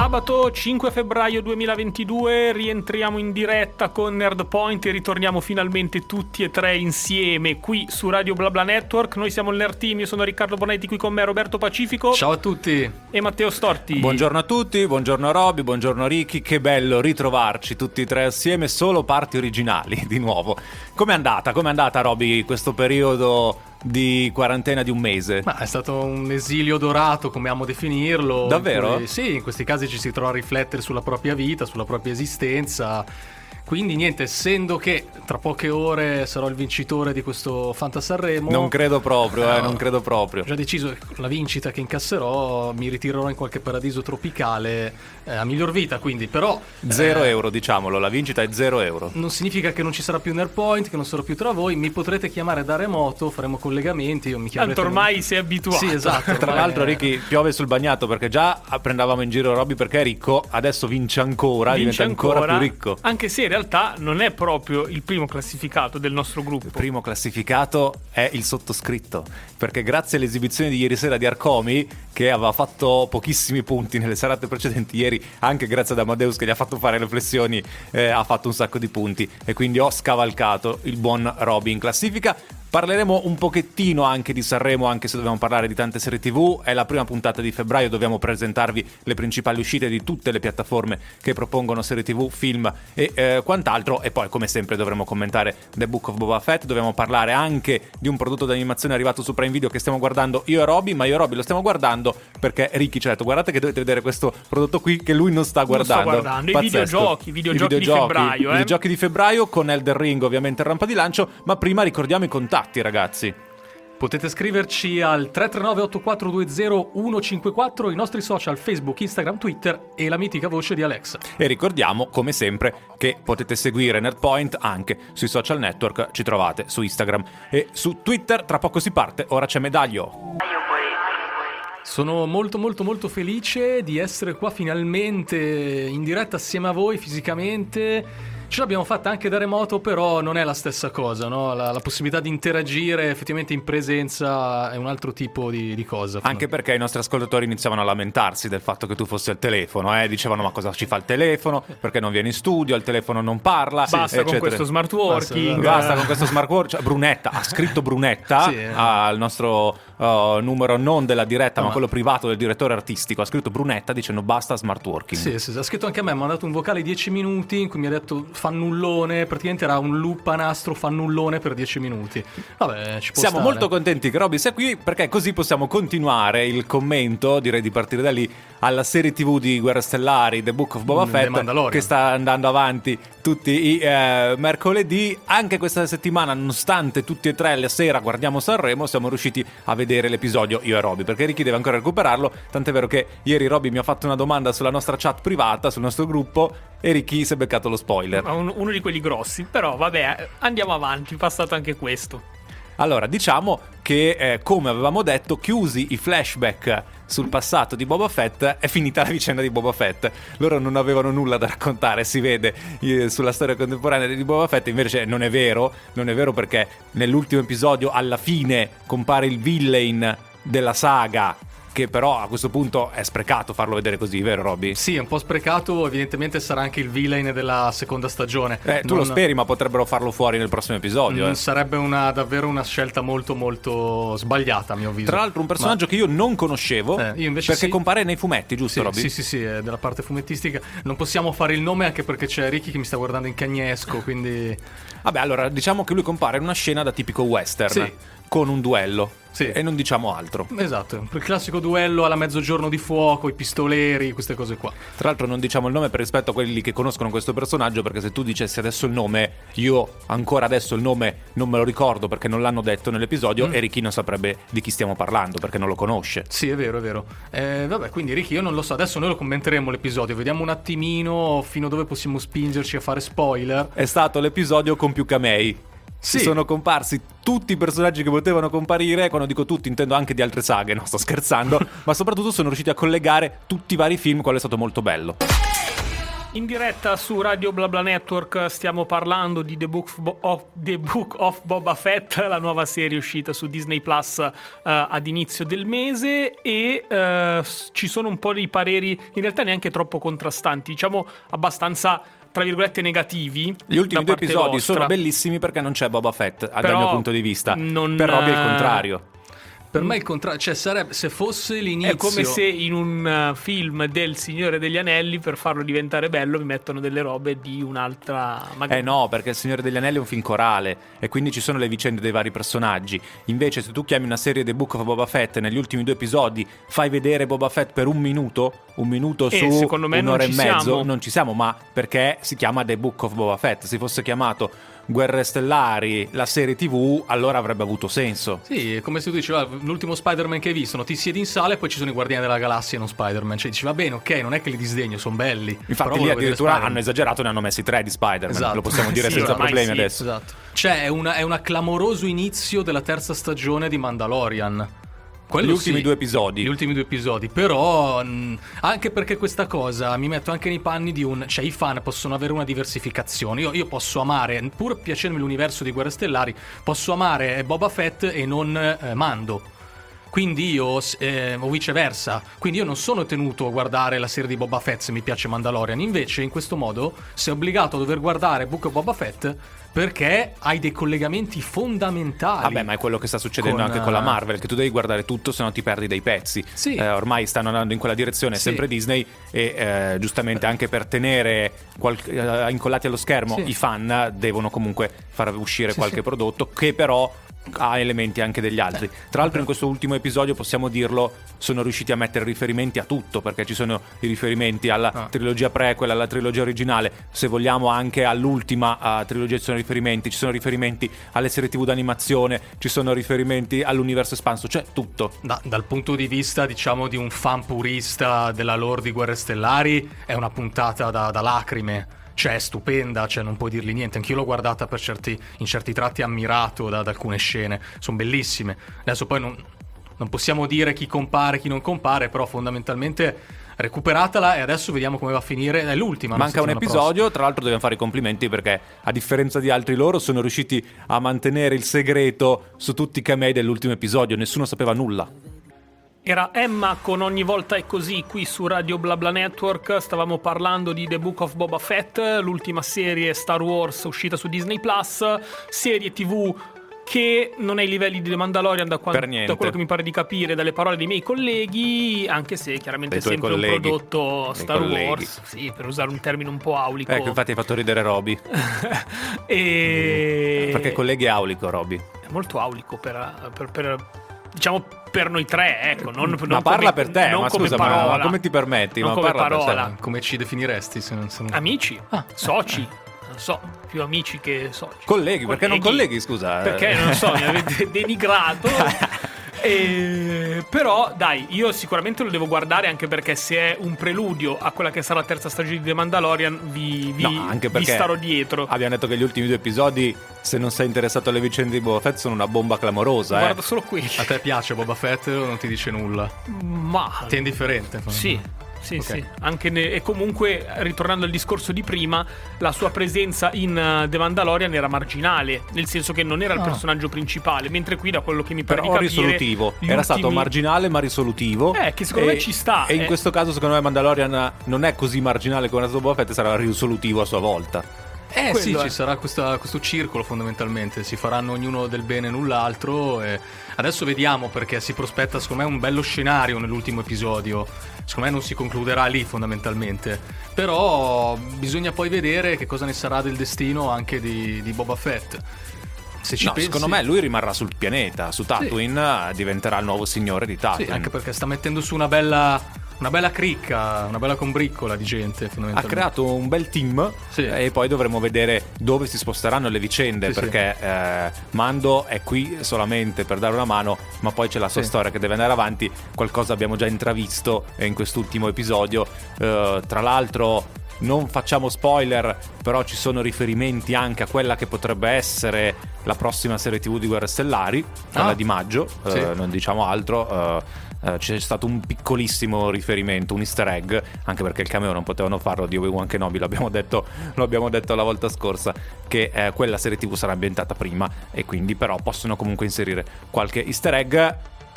Sabato 5 febbraio 2022 rientriamo in diretta con Nerd Point e ritorniamo finalmente tutti e tre insieme qui su Radio BlaBla Network. Noi siamo il Nerd Team, io sono Riccardo Bonetti, qui con me Roberto Pacifico. Ciao a tutti. E Matteo Storti. Buongiorno a tutti, buongiorno Roby, buongiorno Ricky, che bello ritrovarci tutti e tre assieme, solo parti originali di nuovo. Com'è andata? Com'è andata Roby questo periodo di quarantena di un mese. Ma è stato un esilio dorato, come amo definirlo. Davvero? In cui, sì, in questi casi ci si trova a riflettere sulla propria vita, sulla propria esistenza quindi niente, essendo che tra poche ore sarò il vincitore di questo Fanta Sanremo. Non credo proprio, no, eh, non credo proprio. Ho già deciso la vincita che incasserò mi ritirerò in qualche paradiso tropicale eh, a miglior vita, quindi però... Zero eh, euro, diciamolo, la vincita è zero euro. Non significa che non ci sarà più Point, che non sarò più tra voi, mi potrete chiamare da remoto, faremo collegamenti, io mi chiamerò... Tanto ormai sei abituato. Sì, esatto. tra l'altro, Ricky, piove sul bagnato perché già prendavamo in giro Robby perché è ricco, adesso vince ancora, vince diventa ancora, ancora più ricco. Anche se realtà realtà non è proprio il primo classificato del nostro gruppo. Il primo classificato è il sottoscritto, perché grazie all'esibizione di ieri sera di Arcomi, che aveva fatto pochissimi punti nelle serate precedenti, ieri anche grazie ad Amadeus che gli ha fatto fare le flessioni, eh, ha fatto un sacco di punti e quindi ho scavalcato il buon Roby in classifica. Parleremo un pochettino anche di Sanremo, anche se dobbiamo parlare di tante serie TV. È la prima puntata di febbraio, dobbiamo presentarvi le principali uscite di tutte le piattaforme che propongono serie TV, film e eh, quant'altro. E poi, come sempre, dovremo commentare The Book of Boba Fett. Dobbiamo parlare anche di un prodotto d'animazione arrivato su Prime Video che stiamo guardando io e Roby. Ma io e Roby lo stiamo guardando perché Ricky ci ha detto: Guardate che dovete vedere questo prodotto qui che lui non sta guardando. Non sto guardando. I videogiochi, videogiochi, I videogiochi di febbraio. I videogiochi di febbraio con Elder Ring, ovviamente, rampa di lancio. Ma prima ricordiamo i contatti contatti, ragazzi. Potete scriverci al 339 8420 154 i nostri social Facebook, Instagram, Twitter e la mitica voce di Alexa. E ricordiamo, come sempre, che potete seguire Nerdpoint anche sui social network, ci trovate su Instagram e su Twitter. Tra poco si parte, ora c'è Medaglio. Sono molto molto molto felice di essere qua finalmente in diretta assieme a voi fisicamente Ce l'abbiamo fatta anche da remoto, però non è la stessa cosa, no? la, la, possibilità di interagire effettivamente in presenza è un altro tipo di, di cosa. Anche perché i nostri ascoltatori iniziavano a lamentarsi del fatto che tu fossi al telefono, eh? dicevano ma cosa ci fa il telefono, perché non viene in studio, il telefono non parla. Basta eccetera. con questo smart working. Basta, basta con questo smart working. Cioè, Brunetta, ha scritto Brunetta sì, eh. al nostro uh, numero non della diretta, no, ma quello privato del direttore artistico. Ha scritto Brunetta dicendo basta smart working. Sì, sì, ha scritto anche a me, mi ha dato un vocale 10 minuti in cui mi ha detto fannullone, praticamente era un loop a nastro fannullone per 10 minuti. Vabbè, ci può Siamo stare. molto contenti che Robby sia qui perché così possiamo continuare il commento, direi di partire da lì, alla serie TV di Guerre Stellari, The Book of Boba mm, Fett, che sta andando avanti tutti i eh, mercoledì. Anche questa settimana, nonostante tutti e tre la sera guardiamo Sanremo, siamo riusciti a vedere l'episodio io e Robby, perché Ricky deve ancora recuperarlo, tant'è vero che ieri Robby mi ha fatto una domanda sulla nostra chat privata, sul nostro gruppo, e Ricky si è beccato lo spoiler. Un, uno di quelli grossi, però vabbè, andiamo avanti, passato anche questo. Allora, diciamo che, eh, come avevamo detto, chiusi i flashback sul passato di Boba Fett, è finita la vicenda di Boba Fett. Loro non avevano nulla da raccontare, si vede eh, sulla storia contemporanea di Boba Fett, invece non è vero, non è vero perché nell'ultimo episodio alla fine compare il villain della saga che però a questo punto è sprecato farlo vedere così, vero Robby? Sì, è un po' sprecato, evidentemente sarà anche il villain della seconda stagione. Eh, tu non... lo speri, ma potrebbero farlo fuori nel prossimo episodio. Mm, eh. Sarebbe una, davvero una scelta molto molto sbagliata a mio avviso. Tra l'altro un personaggio ma... che io non conoscevo, eh, io perché sì. compare nei fumetti, giusto sì, Robby? Sì, sì, sì, è della parte fumettistica. Non possiamo fare il nome anche perché c'è Ricky che mi sta guardando in cagnesco, quindi... Vabbè, allora diciamo che lui compare in una scena da tipico western. Sì. Con un duello. Sì. E non diciamo altro. Esatto, il classico duello alla mezzogiorno di fuoco, i pistoleri, queste cose qua. Tra l'altro non diciamo il nome per rispetto a quelli che conoscono questo personaggio, perché se tu dicessi adesso il nome, io ancora adesso il nome non me lo ricordo perché non l'hanno detto nell'episodio mm. e Ricky non saprebbe di chi stiamo parlando perché non lo conosce. Sì, è vero, è vero. Eh, vabbè, quindi Ricky io non lo so, adesso noi lo commenteremo l'episodio, vediamo un attimino fino a dove possiamo spingerci a fare spoiler. È stato l'episodio con più camei. Sì. Sono comparsi tutti i personaggi che potevano comparire. Quando dico tutti, intendo anche di altre saghe, no? Sto scherzando. ma soprattutto sono riusciti a collegare tutti i vari film, quello è stato molto bello. In diretta su Radio BlaBla Network stiamo parlando di The Book of, The Book of Boba Fett, la nuova serie uscita su Disney Plus uh, ad inizio del mese e uh, ci sono un po' dei pareri in realtà neanche troppo contrastanti, diciamo abbastanza tra virgolette negativi. Gli ultimi due episodi vostra. sono bellissimi perché non c'è Boba Fett, dal mio punto di vista. non- per è il contrario. Per me il contrario, cioè sarebbe se fosse l'inizio È come se in un uh, film del Signore degli Anelli, per farlo diventare bello, mi mettono delle robe di un'altra. Eh no, perché Il Signore degli Anelli è un film corale e quindi ci sono le vicende dei vari personaggi. Invece, se tu chiami una serie The Book of Boba Fett negli ultimi due episodi fai vedere Boba Fett per un minuto, un minuto Eh, su secondo me un'ora e mezzo, siamo. non ci siamo, ma perché si chiama The Book of Boba Fett. Se fosse chiamato Guerre Stellari, la serie TV, allora avrebbe avuto senso. Sì, è come se tu dici, "Ah, l'ultimo Spider-Man che hai visto, no? ti siedi in sala e poi ci sono i Guardiani della Galassia e non Spider-Man. Cioè dici, va bene, ok, non è che li disdegno, sono belli. Infatti, lì addirittura hanno esagerato, ne hanno messi tre di Spider-Man. Esatto. Lo possiamo dire Sì, senza problemi sì. adesso. Esatto. Cioè, è un è clamoroso inizio della terza stagione di Mandalorian. Quello Gli ultimi sì, due episodi. Gli ultimi due episodi. Però, mh, anche perché questa cosa mi metto anche nei panni di un. Cioè, i fan possono avere una diversificazione. Io, io posso amare, pur piacermi l'universo di Guerre Stellari, posso amare Boba Fett e non eh, Mando. Quindi io, eh, o viceversa, quindi io non sono tenuto a guardare la serie di Boba Fett se mi piace Mandalorian. Invece, in questo modo, sei obbligato a dover guardare Book of Boba Fett perché hai dei collegamenti fondamentali. Vabbè, ma è quello che sta succedendo Con, anche con la eh, Marvel, che tu devi guardare tutto, se no ti perdi dei pezzi. Sì. Eh, ormai stanno andando in quella direzione, Sì. sempre Disney, e eh, giustamente anche per tenere qual- eh, incollati allo schermo Sì. i fan devono comunque far uscire Sì, qualche prodotto che però ha elementi anche degli altri. Tra l'altro in questo ultimo episodio possiamo dirlo, sono riusciti a mettere riferimenti a tutto, perché ci sono i riferimenti alla Ah. trilogia prequel, alla trilogia originale, se vogliamo anche all'ultima eh, trilogia ci sono riferimenti, ci sono riferimenti alle serie TV d'animazione, ci sono riferimenti all'universo espanso, cioè tutto. Da- dal punto di vista, diciamo, di un fan purista della lore di Guerre Stellari, è una puntata da, da lacrime. Cioè, è stupenda, cioè, non puoi dirgli niente. Anch'io l'ho guardata per certi, in certi tratti ammirato da, da alcune scene. Sono bellissime. Adesso poi non, non possiamo dire chi compare, chi non compare, però fondamentalmente recuperatela e adesso vediamo come va a finire. È l'ultima. Manca un episodio, tra l'altro dobbiamo fare i complimenti perché a differenza di altri loro sono riusciti a mantenere il segreto su tutti i camei dell'ultimo episodio, nessuno sapeva nulla. Era Emma con Ogni volta è così qui su Radio BlaBla Network. Stavamo parlando di The Book of Boba Fett, l'ultima serie Star Wars uscita su Disney Plus, serie TV che non è ai livelli di The Mandalorian da, quan- Per niente. da quello che mi pare di capire dalle parole dei miei colleghi, anche se chiaramente è sempre un colleghi. prodotto Dei Star colleghi. Wars, sì, per usare un termine un po' aulico. Ecco, infatti hai fatto ridere Roby. e... Perché colleghi è aulico, Roby. È molto aulico per, per- per- diciamo per noi tre, ecco. Non, non Ma parla come- per te, non ma come scusa, ma- parola. ma come ti permetti? Non Ma come parla per te. parola. Come ci definiresti? Se non, se non- Amici, Ah, soci, non so, più amici che soci. Colleghi, perché non colleghi, scusa? Perché non so, mi avete denigrato. E- però dai, io sicuramente lo devo guardare anche perché se è un preludio a quella che sarà la terza stagione di The Mandalorian vi, vi, No, vi starò dietro. Abbiamo detto che gli ultimi due episodi, se non sei interessato alle vicende di Boba Fett, sono una bomba clamorosa. eh. Guardo solo quelli. A te piace Boba Fett o non ti dice nulla? Ma Ti è indifferente? Sì, sì, Ok. sì. Anche ne- e comunque, ritornando al discorso di prima, la sua presenza in uh, The Mandalorian era marginale, nel senso che non era il Ah. personaggio principale, mentre qui da quello che mi pare Però di capire... risolutivo. Era stato ultimi- marginale ma risolutivo. Eh, che secondo E- me ci sta, E in eh. questo caso, secondo me, Mandalorian non è così marginale come è stato Boba Fett, sarà risolutivo a sua volta. Eh Quello sì, è. ci sarà questa- questo circolo fondamentalmente, si faranno ognuno del bene e null'altro e adesso vediamo perché si prospetta secondo me un bello scenario nell'ultimo episodio, secondo me non si concluderà lì fondamentalmente, però bisogna poi vedere che cosa ne sarà del destino anche di, di Boba Fett. Se ci No, pensi- secondo me lui rimarrà sul pianeta, su Tatooine, eh, diventerà il nuovo signore di Sì, Tatooine. anche perché sta mettendo su una bella, una bella cricca, una bella combriccola di gente ha fondamentalmente. creato un bel team Sì. e poi dovremo vedere dove si sposteranno le vicende Sì, sì. perché eh, Mando è qui solamente per dare una mano ma poi c'è la sua Sì. storia che deve andare avanti qualcosa abbiamo già intravisto eh, in quest'ultimo episodio Eh, tra l'altro non facciamo spoiler però ci sono riferimenti anche a quella che potrebbe essere la prossima serie tv di Guerre Stellari quella Ah. di maggio eh, Sì. non diciamo altro eh, eh, c'è stato un piccolissimo riferimento, un easter egg, anche perché il cameo non potevano farlo di Obi-Wan Kenobi, l'abbiamo detto, lo abbiamo detto la volta scorsa, che eh, quella serie TV sarà ambientata prima e quindi però possono comunque inserire qualche easter egg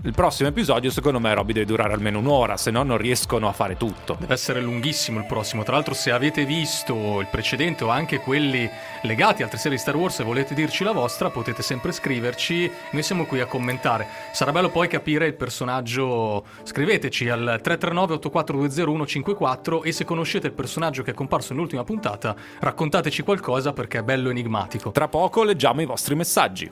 il prossimo episodio, secondo me, Robby deve durare almeno un'ora, se no non riescono a fare tutto. Deve essere lunghissimo il prossimo. Tra l'altro, se avete visto il precedente o anche quelli legati a altre serie di Star Wars e volete dirci la vostra, potete sempre scriverci. Noi siamo qui a commentare. Sarà bello poi capire il personaggio. Scriveteci al 339-8420-154 e se conoscete il personaggio che è comparso nell'ultima puntata, raccontateci qualcosa perché è bello enigmatico. Tra poco leggiamo i vostri messaggi.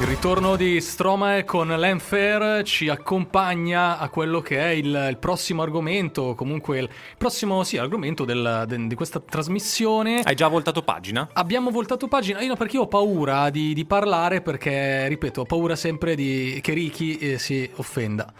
Il ritorno di Stromae con Lenfair ci accompagna a quello che è il, il prossimo argomento, comunque il prossimo sì, argomento del, de, di questa trasmissione. Hai già voltato pagina? Abbiamo voltato pagina, io no, perché io ho paura di, di parlare perché, ripeto, ho paura sempre di, che Ricky eh, si offenda.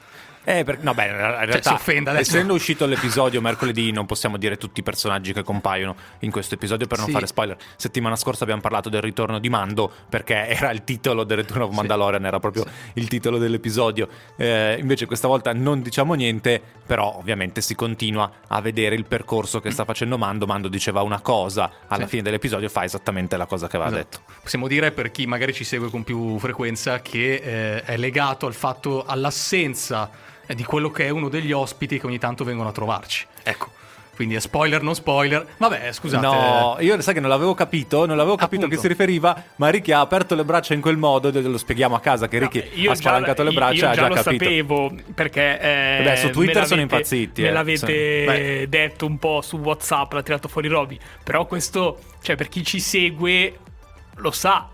Eh, per, no, beh, in realtà, cioè, offenda adesso. essendo uscito l'episodio mercoledì, non possiamo dire tutti i personaggi che compaiono in questo episodio per non Sì. fare spoiler. Settimana scorsa abbiamo parlato del ritorno di Mando perché era il titolo del Return of Sì. Mandalorian, era proprio il titolo dell'episodio. Eh, invece questa volta non diciamo niente, però ovviamente si continua a vedere il percorso che sta facendo Mando. Mando diceva una cosa, alla Sì. fine dell'episodio fa esattamente la cosa che aveva Esatto. detto. Possiamo dire per chi magari ci segue con più frequenza che eh, è legato al fatto, all'assenza eh, di quello che è uno degli ospiti che ogni tanto vengono a trovarci. Ecco, quindi è spoiler, non spoiler. Vabbè, scusate. No, io sai che non l'avevo capito, non l'avevo capito a che si riferiva, ma Ricky ha aperto le braccia in quel modo, lo spieghiamo a casa che Ricky Io ha già- spalancato le io- braccia, io ha già già lo capito. sapevo perché eh, Beh, su Twitter sono impazziti, Me eh. l'avete Sì. Detto un po' su WhatsApp, l'ha tirato fuori Roby. Però questo, cioè, per chi ci segue, lo sa.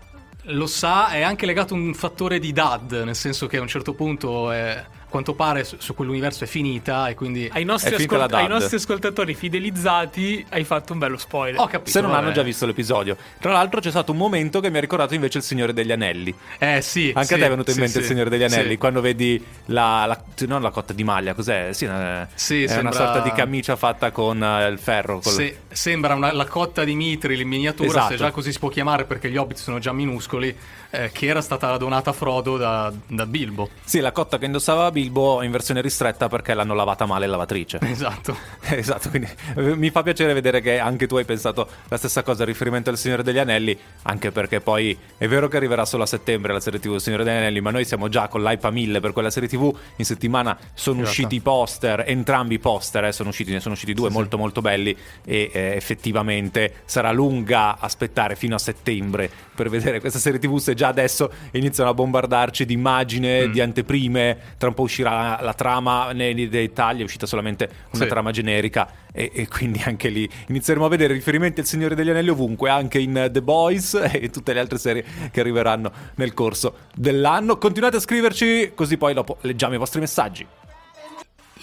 Lo sa, è anche legato a un fattore di dad, nel senso che a un certo punto, è- a quanto pare, su, su quell'universo è finita e quindi... Ai nostri, ascol- ai nostri ascoltatori fidelizzati, hai fatto un bello spoiler. Ho capito. Se non hanno vabbè. già visto l'episodio. Tra l'altro c'è stato un momento che mi ha ricordato invece il Signore degli Anelli. Eh sì. Anche sì, a te è venuto in sì, mente il sì. Signore degli Anelli, Sì. quando vedi la, la- non la cotta di maglia, cos'è? Sì, eh, Sì, è sembra- una sorta di camicia fatta con eh, il ferro. col- Se- sembra una- la cotta di Mithril in miniatura, Esatto. se già così si può chiamare perché gli hobbit sono già minuscoli, eh, che era stata donata a Frodo da, da Bilbo. Sì, la cotta che indossava Bilbo in versione ristretta perché l'hanno lavata male in lavatrice. Esatto. Esatto, quindi eh, mi fa piacere vedere che anche tu hai pensato la stessa cosa riferimento al Signore degli Anelli, anche perché poi è vero che arriverà solo a settembre la serie TV del Signore degli Anelli, ma noi siamo già con l'hype a mille per quella serie TV, in settimana sono Esatto. usciti i poster, entrambi i poster, eh, sono usciti, ne sono usciti due molto molto belli e eh, effettivamente sarà lunga aspettare fino a settembre per vedere questa serie TV se già adesso iniziano a bombardarci di immagine, Mm. di anteprime, tra un po' uscirà la, trama nei dettagli, è uscita solamente una Sì. trama generica e, e quindi anche lì inizieremo a vedere riferimenti al Signore degli Anelli ovunque, anche in The Boys e tutte le altre serie che arriveranno nel corso dell'anno. Continuate a scriverci così poi dopo leggiamo i vostri messaggi.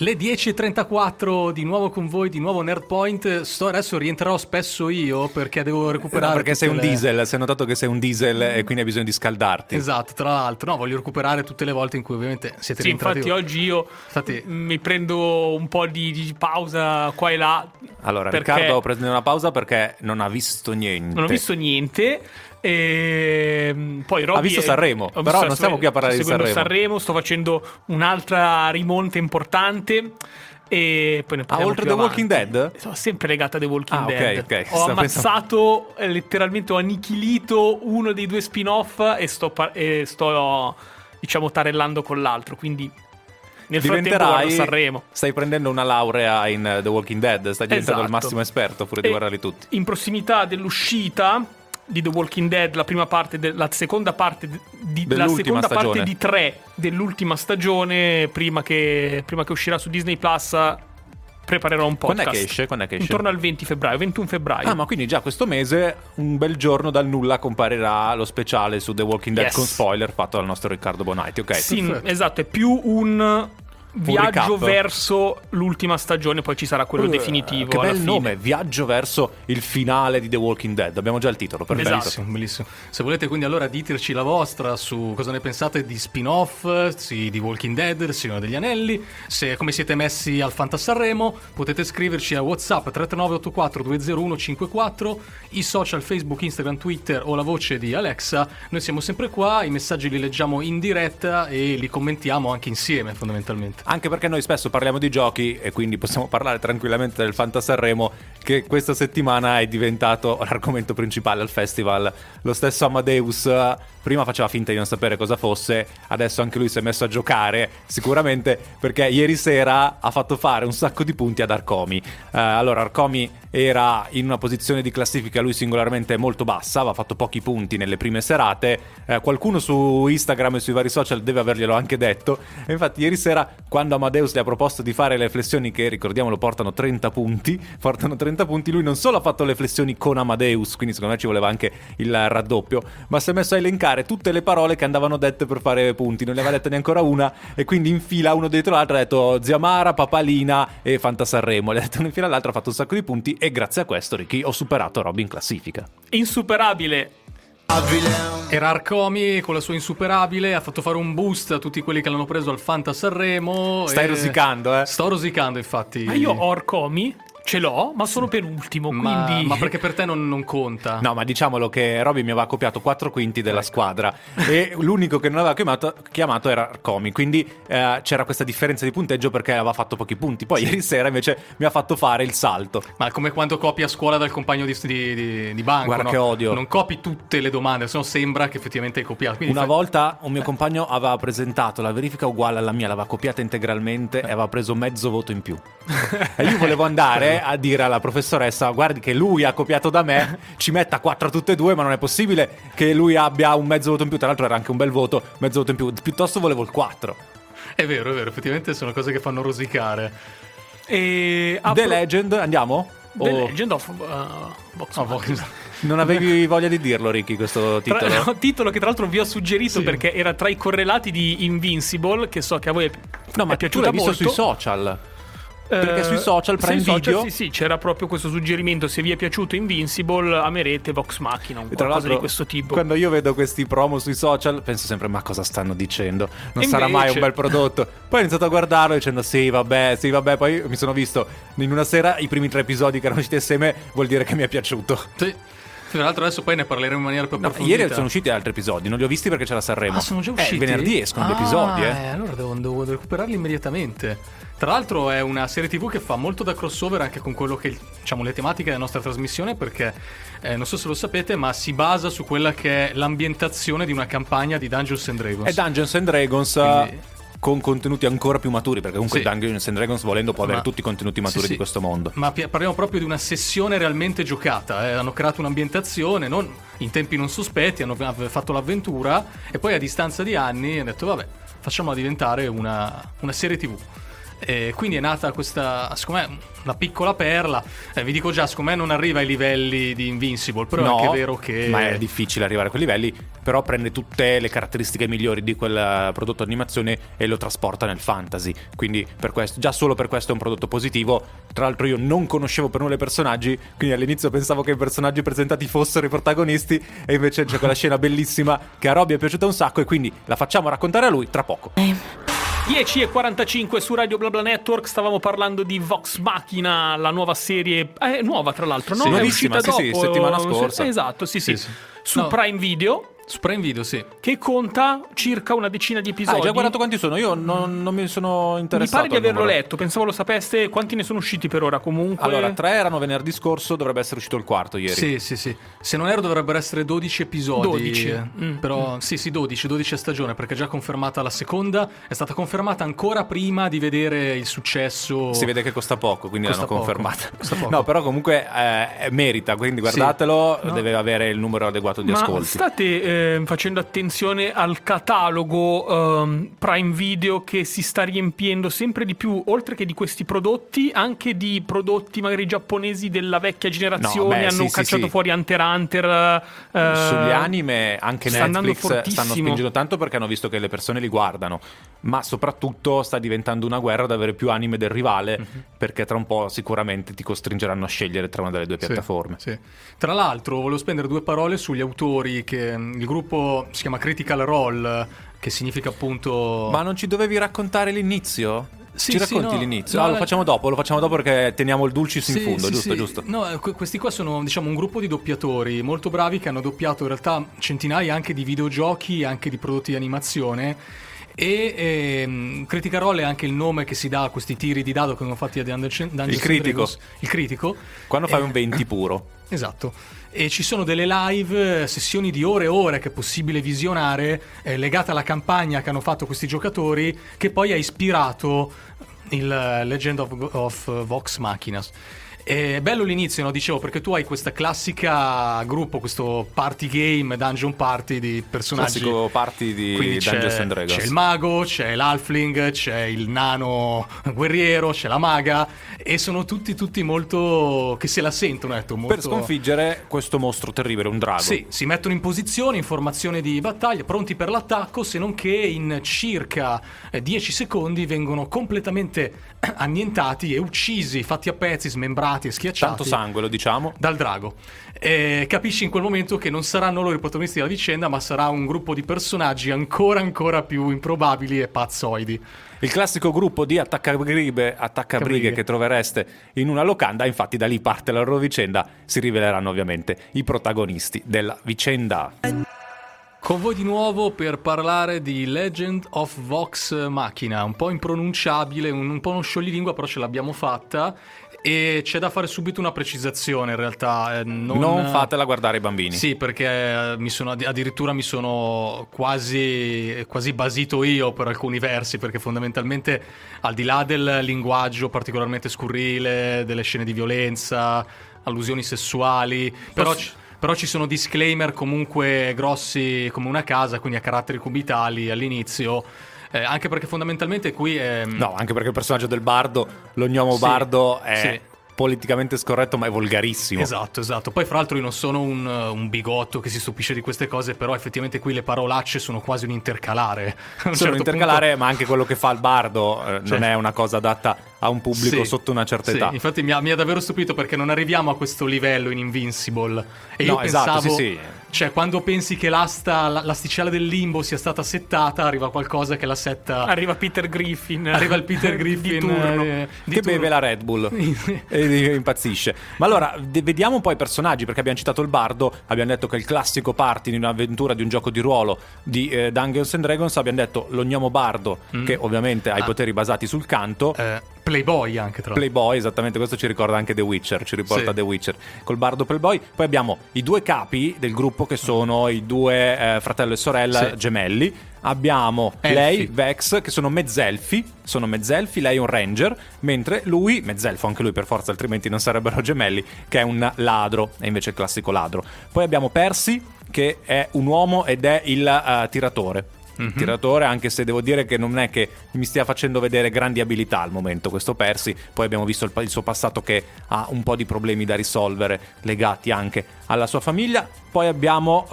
Le 10.34 di nuovo con voi, di nuovo Nerdpoint. Sto adesso rientrerò spesso io perché devo recuperare. No, perché sei un le- diesel, si è notato che sei un diesel e quindi hai bisogno di scaldarti. Esatto, tra l'altro, no, voglio recuperare tutte le volte in cui ovviamente siete Sì, rientrati. infatti oggi io Infatti- mi prendo un po' di, di pausa qua e là. Allora, perché Riccardo prende una pausa perché non ha visto niente. Non ho visto niente. E mm, poi Robby Ha visto è- Sanremo, ho però sto- non stiamo qui a parlare sto di seguendo Sanremo. Sto facendo un'altra rimonta importante. E poi ne Ah, parliamo oltre più The Walking avanti. Dead? Sono sempre legata a The Walking Ah, Dead. ok. Ho Stavo ammazzato, eh, letteralmente ho annichilito uno dei due spin-off e sto, par- e sto diciamo, tarellando con l'altro. Quindi nel Diventerai Sanremo. Stai prendendo una laurea in The Walking Dead, stai diventando il Esatto. massimo esperto pure di E guardarli tutti. In prossimità dell'uscita di The Walking Dead, la prima parte, de- la seconda parte di, la seconda parte di tre dell'ultima stagione, prima che, prima che uscirà su Disney Plus, preparerò un Quando podcast. è che esce? Quando è che esce? Intorno al 20 febbraio, 21 febbraio. Ah, ma quindi già questo mese, un bel giorno dal nulla, comparirà lo speciale su The Walking Dead Yes. con spoiler fatto dal nostro Riccardo Bonatti, ok? Sì, esatto, è più un Viaggio recap. verso l'ultima stagione, poi ci sarà quello Uh, definitivo. Che alla bel fine. nome, Viaggio verso il finale di The Walking Dead. Abbiamo già il titolo, perfetto. Esatto. Bellissimo, bellissimo. Se volete quindi allora ditirci la vostra su cosa ne pensate di spin-off, sì, di Walking Dead, del Signore degli Anelli, se come siete messi al Fantasarremo, potete scriverci a WhatsApp 33984 20154, i social Facebook, Instagram, Twitter o la voce di Alexa. Noi siamo sempre qua, i messaggi li leggiamo in diretta e li commentiamo anche insieme fondamentalmente. Anche perché noi spesso parliamo di giochi e quindi possiamo parlare tranquillamente del Fantasarremo che questa settimana è diventato l'argomento principale al festival. Lo stesso Amadeus prima faceva finta di non sapere cosa fosse, adesso anche lui si è messo a giocare, sicuramente perché ieri sera ha fatto fare un sacco di punti ad Arcomi. Eh, allora Arcomi era in una posizione di classifica lui singolarmente molto bassa, aveva fatto pochi punti nelle prime serate, Eh, qualcuno su Instagram e sui vari social deve averglielo anche detto, e infatti ieri sera quando Amadeus le ha proposto di fare le flessioni che ricordiamolo portano 30 punti, portano 30 punti, lui non solo ha fatto le flessioni con Amadeus, quindi secondo me ci voleva anche il raddoppio, ma si è messo a elencare tutte le parole che andavano dette per fare punti, non ne aveva dette neanche una e quindi in fila uno dietro l'altro ha detto Zia Mara, Papalina e Fantasarremo, le ha detto in fila all'altro, ha fatto un sacco di punti e grazie a questo Ricky ho superato Robby in classifica. Insuperabile. Era Arcomi con la sua insuperabile, ha fatto fare un boost a tutti quelli che l'hanno preso al Fanta Sanremo. Stai e- rosicando, eh? Sto rosicando, infatti. Ma io ho Orcomi, ce l'ho, ma sono penultimo, Ma, quindi... ma perché per te non, non conta? No, ma diciamolo che Robby mi aveva copiato 4 quinti della squadra e l'unico che non aveva chiamato, chiamato era Arcomi, quindi eh, c'era questa differenza di punteggio perché aveva fatto pochi punti. Poi ieri sera invece mi ha fatto fare il salto. Ma come quando copi a scuola dal compagno di, di, di- di banco. Guarda no? che odio. Non copi tutte le domande, se no sembra che effettivamente hai copiato. Quindi Una fai- volta un mio compagno aveva presentato la verifica uguale alla mia, l'aveva copiata integralmente e aveva preso mezzo voto in più. E io volevo andare a dire alla professoressa: Guardi, che lui ha copiato da me, ci metta 4 tutte e due, ma non è possibile che lui abbia un mezzo voto in più. Tra l'altro, era anche un bel voto, mezzo voto in più. Piuttosto volevo il 4. È vero, è vero, effettivamente sono cose che fanno rosicare. E... The Legend, andiamo? The O Legend of uh, Vox Oh, Machina. vo- non avevi voglia di dirlo, Ricky, questo Tra- titolo? no, titolo che tra l'altro vi ho suggerito Sì. perché era tra i correlati di Invincible, che so che a voi è, No, ma è tu piaciuta l'hai visto molto. sui social. Perché Eh, sui social, Prime sui social, Video- Sì, sì, c'era proprio questo suggerimento. Se vi è piaciuto Invincible, amerete Vox Machina, un E tra qualcosa di questo tipo. quando io vedo questi promo sui social, penso sempre: ma cosa stanno dicendo? Non E sarà mai un invece- bel prodotto. Poi ho iniziato a guardarlo dicendo: sì, vabbè, sì, vabbè. Poi mi sono visto in una sera i primi tre episodi che erano usciti assieme, vuol dire che mi è piaciuto. Sì. Tra l'altro adesso poi ne parleremo in maniera più No, approfondita. ieri sono usciti altri episodi, non li ho visti perché c'era Sanremo. Ah, sono già usciti? Eh, venerdì escono gli Ah, episodi, eh. allora devo, devo recuperarli immediatamente. Tra l'altro è una serie tv che fa molto da crossover anche con quello che diciamo le tematiche della nostra trasmissione perché eh, non so se lo sapete ma si basa su quella che è l'ambientazione di una campagna di Dungeons and Dragons. È Dungeons and Dragons. Quindi- Con contenuti ancora più maturi, perché comunque Sì. Dungeons and Dragons, volendo, può avere Ma- tutti i contenuti maturi Sì, sì. di questo mondo. Ma parliamo proprio di una sessione realmente giocata. eh. Hanno creato un'ambientazione non- in tempi non sospetti, hanno fatto l'avventura e poi a distanza di anni hanno detto vabbè, facciamola diventare una, una serie tv. E quindi è nata questa, secondo me, una piccola perla. Eh, vi dico già, secondo me non arriva ai livelli di Invincible, però no, è anche vero che... Ma è difficile arrivare a quei livelli. Però prende tutte le caratteristiche migliori di quel eh, prodotto animazione e lo trasporta nel fantasy. Quindi per questo, già solo per questo è un prodotto positivo. Tra l'altro, io non conoscevo per nulla i personaggi. Quindi all'inizio pensavo che i personaggi presentati fossero i protagonisti. E invece c'è quella scena bellissima che a Robby è piaciuta un sacco. E quindi la facciamo raccontare a lui tra poco. 10 e 45 su Radio BlaBla Network stavamo parlando di Vox Machina, la nuova serie, è nuova tra l'altro, no? Sì, è uscita sì, sì, settimana eh, scorsa. Esatto, sì, sì. Sì, sì. Su No. Prime Video Su Prime Video, sì. che conta circa una decina di Ah, episodi. hai già guardato quanti sono? Io non, non mi sono Mi interessato. pare di averlo numero. letto, pensavo lo sapeste. Quanti ne sono usciti per ora comunque? Allora, tre erano venerdì scorso, dovrebbe essere uscito il quarto ieri. Sì, sì, sì. Se non erro dovrebbero essere 12 episodi. 12. eh. Mm. Però sì, sì, 12, 12 a stagione perché è già confermata la seconda. È stata confermata ancora prima di vedere il successo. Si vede che costa poco, quindi Costa l'hanno poco, confermata. costa poco. No, però comunque eh, merita, quindi guardatelo, No. deve avere il numero adeguato di Ma ascolti. state eh, facendo attenzione al catalogo ehm, Prime Video che si sta riempiendo sempre di più, oltre che di questi prodotti, anche di prodotti magari giapponesi della vecchia generazione. No, beh, hanno sì, cacciato sì, sì. fuori Hunter Hunter. eh, Sugli anime anche sta Netflix stanno spingendo tanto perché hanno visto che le persone li guardano, ma soprattutto sta diventando una guerra ad avere più anime del rivale Mhm. perché tra un po' sicuramente ti costringeranno a scegliere tra una delle due Sì, piattaforme. sì. Tra l'altro, volevo spendere due parole sugli autori. Che il gruppo si chiama Critical Role, che significa appunto. Ma non ci dovevi raccontare l'inizio? Sì, ci sì, racconti no. l'inizio? No, Ah, lo la- facciamo dopo, lo facciamo dopo perché teniamo il dulcis in Sì, fondo, sì, giusto, sì. giusto. No, eh, que- questi qua sono diciamo un gruppo di doppiatori molto bravi che hanno doppiato in realtà centinaia anche di videogiochi, anche di prodotti di animazione. E ehm, Critical Role è anche il nome che si dà a questi tiri di dado che vengono fatti a Dungeons Il critico. Il critico. Quando fai Eh, un 20 puro. Esatto. E ci sono delle live, eh, sessioni di ore e ore che è possibile visionare, eh, legate alla campagna che hanno fatto questi giocatori, che poi ha ispirato il eh, Legend of, of Vox Machinas. È bello l'inizio, no? dicevo, perché tu hai questa classica gruppo, questo party game, dungeon party di personaggi. Classico party di Quindi Dungeons c'è, and Dragons. c'è il mago, c'è l'halfling, c'è il nano guerriero, c'è la maga e sono tutti tutti molto che se la sentono, ecco, molto Per sconfiggere questo mostro terribile, un drago. Sì, si mettono in posizione, informazione di battaglia, pronti per l'attacco, se non che in circa eh, 10 secondi vengono completamente annientati e uccisi, fatti a pezzi, smembrati e schiacciati Tanto sangue, lo diciamo. dal drago. E capisci in quel momento che non saranno loro i protagonisti della vicenda, ma sarà un gruppo di personaggi ancora ancora più improbabili e pazzoidi. Il classico gruppo di attaccabrighe, attaccabrighe Attaccabrighe. che trovereste in una locanda, infatti da lì parte la loro vicenda, si riveleranno ovviamente i protagonisti della vicenda. Con voi di nuovo per parlare di Legend of Vox Machina, un po' impronunciabile, un, po' uno scioglilingua, però ce l'abbiamo fatta. E c'è da fare subito una precisazione in realtà. eh, Non, Non, fatela guardare i bambini. Sì, perché eh, mi sono, addirittura mi sono quasi, quasi basito io per alcuni versi, perché fondamentalmente al di là del linguaggio particolarmente scurrile, delle scene di violenza, allusioni sessuali, però, Posso- ci- però ci sono disclaimer comunque grossi come una casa, quindi a caratteri cubitali all'inizio. eh, anche perché fondamentalmente qui è... No, anche perché il personaggio del bardo, lo gnomo Sì, bardo, è sì. Politicamente scorretto ma è volgarissimo. Esatto, esatto. Poi, fra l'altro, io non sono un, un bigotto che si stupisce di queste cose, però effettivamente qui le parolacce sono quasi un intercalare. A un Sono certo intercalare, ma anche quello che fa il bardo eh, non Cioè- è una cosa adatta a un pubblico Sì, sotto una certa sì, età. Infatti mi ha, mi ha davvero stupito perché non arriviamo a questo livello in Invincible. E io No, esatto, pensavo, sì, sì. Cioè, quando pensi che l'asta, la- l'asticella del limbo sia stata settata, arriva qualcosa che la setta. Arriva Peter Griffin. Arriva il Peter Griffin di turno. eh, di che turno. beve la Red Bull e impazzisce. Ma allora, vediamo un po' i personaggi, perché abbiamo citato il bardo, abbiamo detto che il classico party in un'avventura di un gioco di ruolo di eh, Dungeons and Dragons, abbiamo detto lo gnomo bardo, che ovviamente ha i Ah. poteri basati sul canto. Eh, Playboy anche tra l'altro. Playboy, esattamente questo ci ricorda anche The Witcher, ci riporta Sì. The Witcher col bardo Playboy. Poi abbiamo i due capi del gruppo che sono i due eh, fratello e sorella Sì. gemelli. Abbiamo Elfi. lei, Vex, che sono mezzelfi, sono mezzelfi, lei è un ranger, mentre lui, mezzelfo anche lui per forza, altrimenti non sarebbero gemelli, che è un ladro, è invece il classico ladro. Poi abbiamo Percy, che è un uomo ed è il eh, tiratore. Il tiratore, anche se devo dire che non è che mi stia facendo vedere grandi abilità al momento questo Percy. Poi abbiamo visto il, il suo passato che ha un po' di problemi da risolvere legati anche alla sua famiglia. Poi abbiamo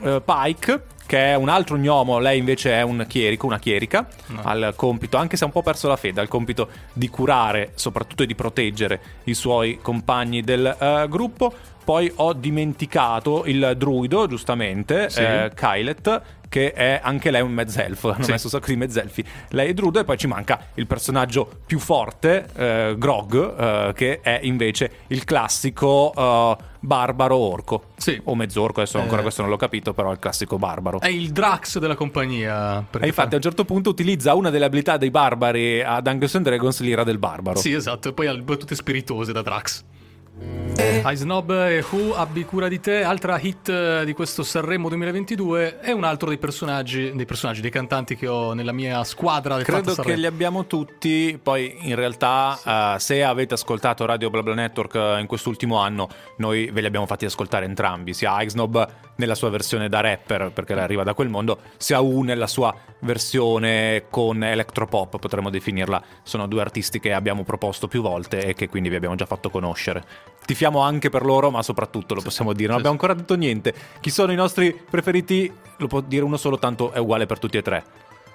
uh, uh, Pike, che è un altro gnomo, lei invece è un chierico, una chierica, No. ha il compito, anche se ha un po' perso la fede, ha il compito di curare, soprattutto di proteggere i suoi compagni del eh, gruppo. Poi ho dimenticato il druido, giustamente, Sì. eh, Kylet, che è anche lei un mezzelfo, hanno Sì. messo un sacco di mezzelfi. Lei è druido e poi ci manca il personaggio più forte, eh, Grog, eh, che è invece il classico eh, barbaro orco. Sì. O mezzorco, adesso ancora Eh. questo non l'ho capito, però è il classico barbaro. È il Drax della compagnia. E infatti a un certo punto utilizza una delle abilità dei barbari a Dungeons and Dragons, l'ira del barbaro. Sì, esatto, e poi ha le battute spiritose da Drax. High Snob e Who abbi cura di te, altra hit eh, di questo Sanremo 2022 è un altro dei personaggi, dei personaggi, dei cantanti che ho nella mia squadra del Credo che li abbiamo tutti, poi in realtà eh, se avete ascoltato Radio BlaBla Network eh, in quest'ultimo anno, noi ve li abbiamo fatti ascoltare entrambi, sia Ixnob nella sua versione da rapper, perché arriva da quel mondo, sia U nella sua versione con electropop, potremmo definirla. Sono due artisti che abbiamo proposto più volte e che quindi vi abbiamo già fatto conoscere. Tifiamo anche per loro, ma soprattutto lo possiamo dire, non sì, abbiamo ancora detto niente. Chi sono i nostri preferiti? Lo può dire uno solo, tanto è uguale per tutti e tre.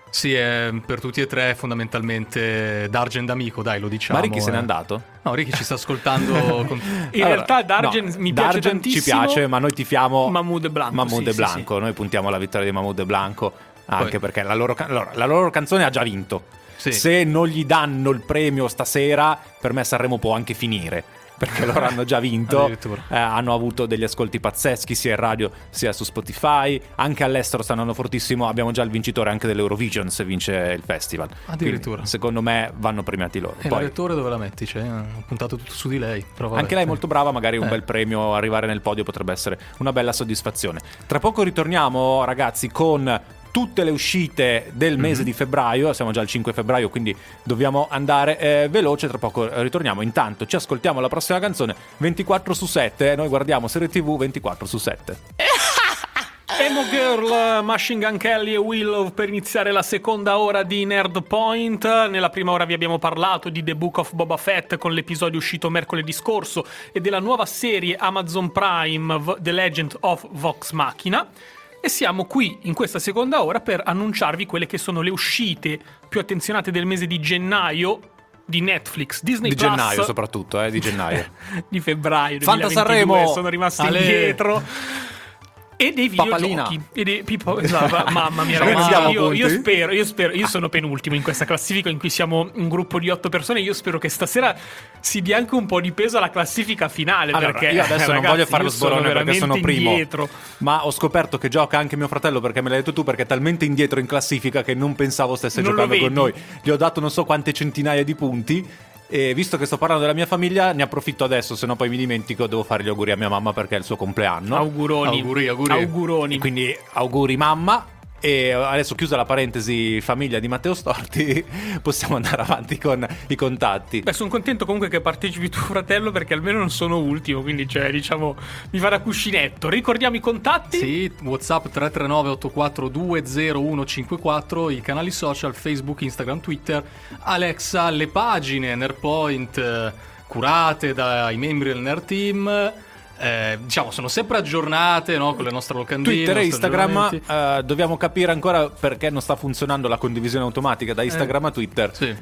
Sì, è per tutti e tre fondamentalmente Dargen d'amico, dai, lo diciamo. Ma Ricky se n'è eh. andato? No, Ricky ci sta ascoltando. con- In Allora, realtà Dargen no, mi piace Dargen tantissimo. ci piace, ma noi tifiamo Mahmood e Blanco. Mahmood sì, e sì, Blanco. Noi puntiamo alla vittoria di Mahmood e Blanco. Anche Poi- perché la loro, ca- allora, la loro canzone ha già vinto. Sì. Se non gli danno il premio stasera, per me Sanremo può anche finire. Perché loro hanno già vinto, eh, hanno avuto degli ascolti pazzeschi sia in radio sia su Spotify. Anche all'estero stanno andando fortissimo. Abbiamo già il vincitore anche dell'Eurovision se vince il festival. Addirittura. Quindi, secondo me vanno premiati loro. E Poi- la lettore dove la metti? Cioè, ho puntato tutto su di lei. vabbè. anche lei è molto brava, magari un Eh. bel premio, arrivare nel podio potrebbe essere una bella soddisfazione. Tra poco ritorniamo, ragazzi, con tutte le uscite del mese Mhm. di febbraio, siamo già al 5 febbraio, quindi dobbiamo andare eh, veloce, tra poco eh, ritorniamo. Intanto ci ascoltiamo la prossima canzone 24 su 7, noi guardiamo serie TV 24 su 7. Emo Girl, Machine Gun Kelly e Willow per iniziare la seconda ora di Nerd Point. Nella prima ora vi abbiamo parlato di The Book of Boba Fett con l'episodio uscito mercoledì scorso e della nuova serie Amazon Prime The Legend of Vox Machina. E siamo qui in questa seconda ora per annunciarvi quelle che sono le uscite più attenzionate del mese di gennaio di Netflix, Disney Di Plus, gennaio soprattutto, eh, di gennaio. di febbraio Fanta 2022, Sanremo! sono rimasti Ale! indietro e dei videogiochi e dei, Pippo- esatto, mamma mia ragazzi io, io spero io spero io sono penultimo in questa classifica in cui siamo un gruppo di otto persone io spero che stasera si dia anche un po' di peso alla classifica finale Allora, perché io adesso non ragazzi, voglio fare lo sborone perché sono primo. indietro. Ma ho scoperto che gioca anche mio fratello perché me l'hai detto tu perché è talmente indietro in classifica che non pensavo stesse Non giocando con noi. Gli ho dato non so quante centinaia di punti. E visto che sto parlando della mia famiglia, ne approfitto adesso, se no poi mi dimentico, devo fare gli auguri a mia mamma perché è il suo compleanno. auguroni Auguri, auguri. auguroni Quindi auguri mamma. E adesso chiusa la parentesi famiglia di Matteo Storti, possiamo andare avanti con i contatti. Beh, sono contento comunque che partecipi tuo fratello perché almeno non sono ultimo, quindi cioè, diciamo, mi fa da cuscinetto. Ricordiamo i contatti? Sì, WhatsApp 339 84 20154, i canali social Facebook, Instagram, Twitter, Alexa, le pagine Nerdpoint eh, curate dai membri del Nerd Team. Eh, diciamo, sono sempre aggiornate no, con le nostre locandine. Twitter e Instagram eh, dobbiamo capire ancora perché non sta funzionando la condivisione automatica da Instagram a Twitter sì. Eh,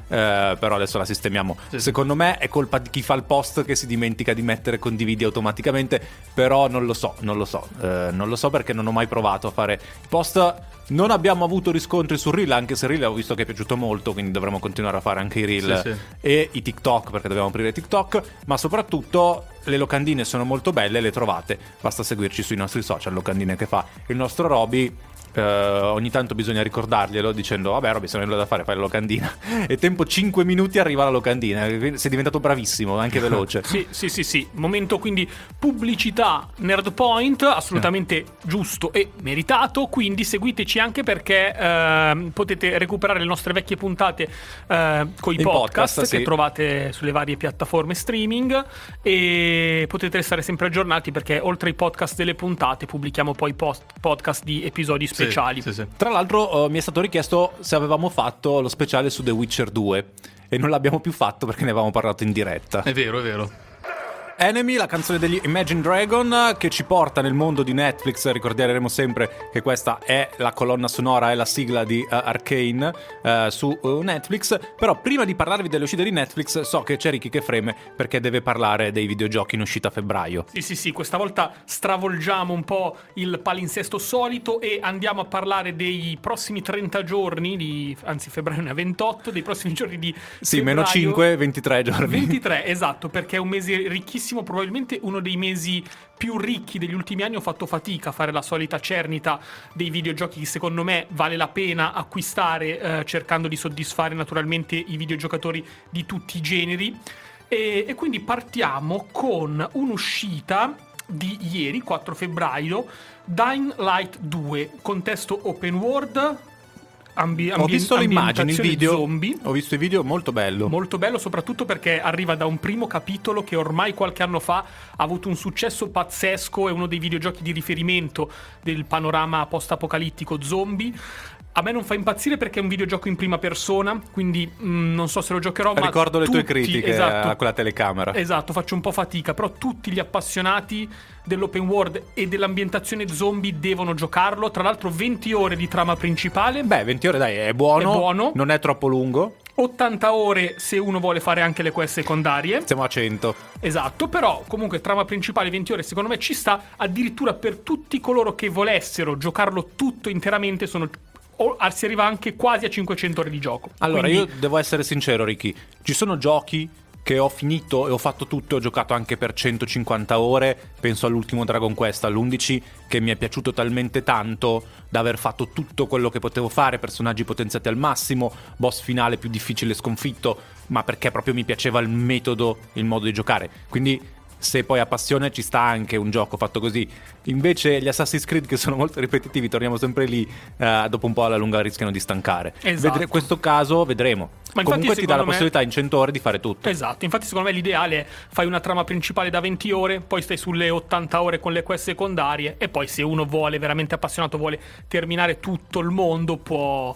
però adesso la sistemiamo Sì, sì. secondo me è colpa di chi fa il post che si dimentica di mettere condividi automaticamente però non lo so non lo so Eh, non lo so perché non ho mai provato a fare i post non abbiamo avuto riscontri su Reel anche se Reel ho visto che è piaciuto molto quindi dovremo continuare a fare anche i Reel Sì, sì. e i TikTok perché dobbiamo aprire TikTok, ma soprattutto le locandine sono molto belle, le trovate, basta seguirci sui nostri social, locandine che fa il nostro Roby. Eh, ogni tanto bisogna ricordarglielo dicendo vabbè Roby se non nulla da fare fai la locandina e tempo 5 minuti arriva la locandina sei diventato bravissimo anche veloce Sì, sì, sì, sì. Momento quindi pubblicità Nerd Point, assolutamente giusto e meritato. Quindi seguiteci anche perché ehm, potete recuperare le nostre vecchie puntate eh, con i podcast, podcast, che sì. trovate sulle varie piattaforme streaming e potete restare sempre aggiornati perché oltre ai podcast delle puntate pubblichiamo poi post- podcast di episodi Sì, speciali. sì, sì. Tra l'altro eh, mi è stato richiesto se avevamo fatto lo speciale su The Witcher 2 e non l'abbiamo più fatto perché ne avevamo parlato in diretta È vero, è vero. Enemy, la canzone degli Imagine Dragon che ci porta nel mondo di Netflix. Ricorderemo sempre che questa è la colonna sonora, è la sigla di uh, Arcane uh, su uh, Netflix. Però prima di parlarvi delle uscite di Netflix, so che c'è Ricky che freme perché deve parlare dei videogiochi in uscita a febbraio. Sì, sì, sì, questa volta stravolgiamo un po' il palinsesto solito e andiamo a parlare dei prossimi 30 giorni, di, anzi febbraio ne ha 28, dei prossimi giorni di Sì, febbraio. meno 5, 23 giorni. 23, esatto, perché è un mese ricchissimo, probabilmente uno dei mesi più ricchi degli ultimi anni. Ho fatto fatica a fare la solita cernita dei videogiochi che secondo me vale la pena acquistare, eh, cercando di soddisfare naturalmente i videogiocatori di tutti i generi. E, e quindi partiamo con un'uscita di ieri, 4 febbraio, Dying Light 2, contesto open world. Ambi- Ho visto le immagini, il video. zombie. Ho visto il video, molto bello. Molto bello, soprattutto perché arriva da un primo capitolo che ormai qualche anno fa ha avuto un successo pazzesco, è uno dei videogiochi di riferimento del panorama post-apocalittico zombie. A me non fa impazzire perché è un videogioco in prima persona, quindi mh, non so se lo giocherò, ma Ricordo le tue tutti- critiche esatto, a quella telecamera. Esatto, faccio un po' fatica, però tutti gli appassionati dell'open world e dell'ambientazione zombie devono giocarlo. Tra l'altro 20 ore di trama principale, Beh, 20 ore dai, è buono. È buono. Non è troppo lungo. 80 ore se uno vuole fare anche le quest secondarie. Siamo a 100. Esatto, però comunque trama principale 20 ore secondo me ci sta, addirittura per tutti coloro che volessero giocarlo tutto interamente sono o- si arriva anche quasi a 500 ore di gioco. Allora, Quindi- io devo essere sincero, Ricky. Ci sono giochi che ho finito e ho fatto tutto ho giocato anche per 150 ore. Penso all'ultimo Dragon Quest, all'11, che mi è piaciuto talmente tanto da aver fatto tutto quello che potevo fare, personaggi potenziati al massimo, boss finale più difficile sconfitto, ma perché proprio mi piaceva il metodo, il modo di giocare. Quindi se poi ha passione ci sta anche un gioco fatto così. Invece gli Assassin's Creed che sono molto ripetitivi, torniamo sempre lì, eh, dopo un po' alla lunga rischiano di stancare. Esatto. Vedre- questo caso vedremo. Ma infatti, Comunque ti dà la me- possibilità in 100 ore di fare tutto. Esatto, infatti secondo me l'ideale è fai una trama principale da 20 ore, poi stai sulle 80 ore con le quest secondarie e poi se uno vuole, veramente appassionato, vuole terminare tutto il mondo, può,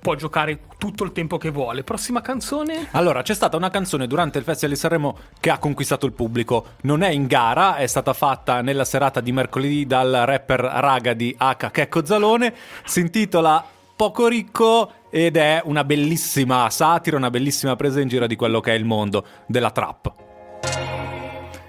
può giocare tutto il tempo che vuole. Prossima canzone? Allora, c'è stata una canzone durante il Festival di Sanremo che ha conquistato il pubblico. Non è in gara, è stata fatta nella serata di mercoledì dal rapper raga di H. Checco Zalone. Si intitola Poco ricco ed è una bellissima satira, una bellissima presa in giro di quello che è il mondo della trap.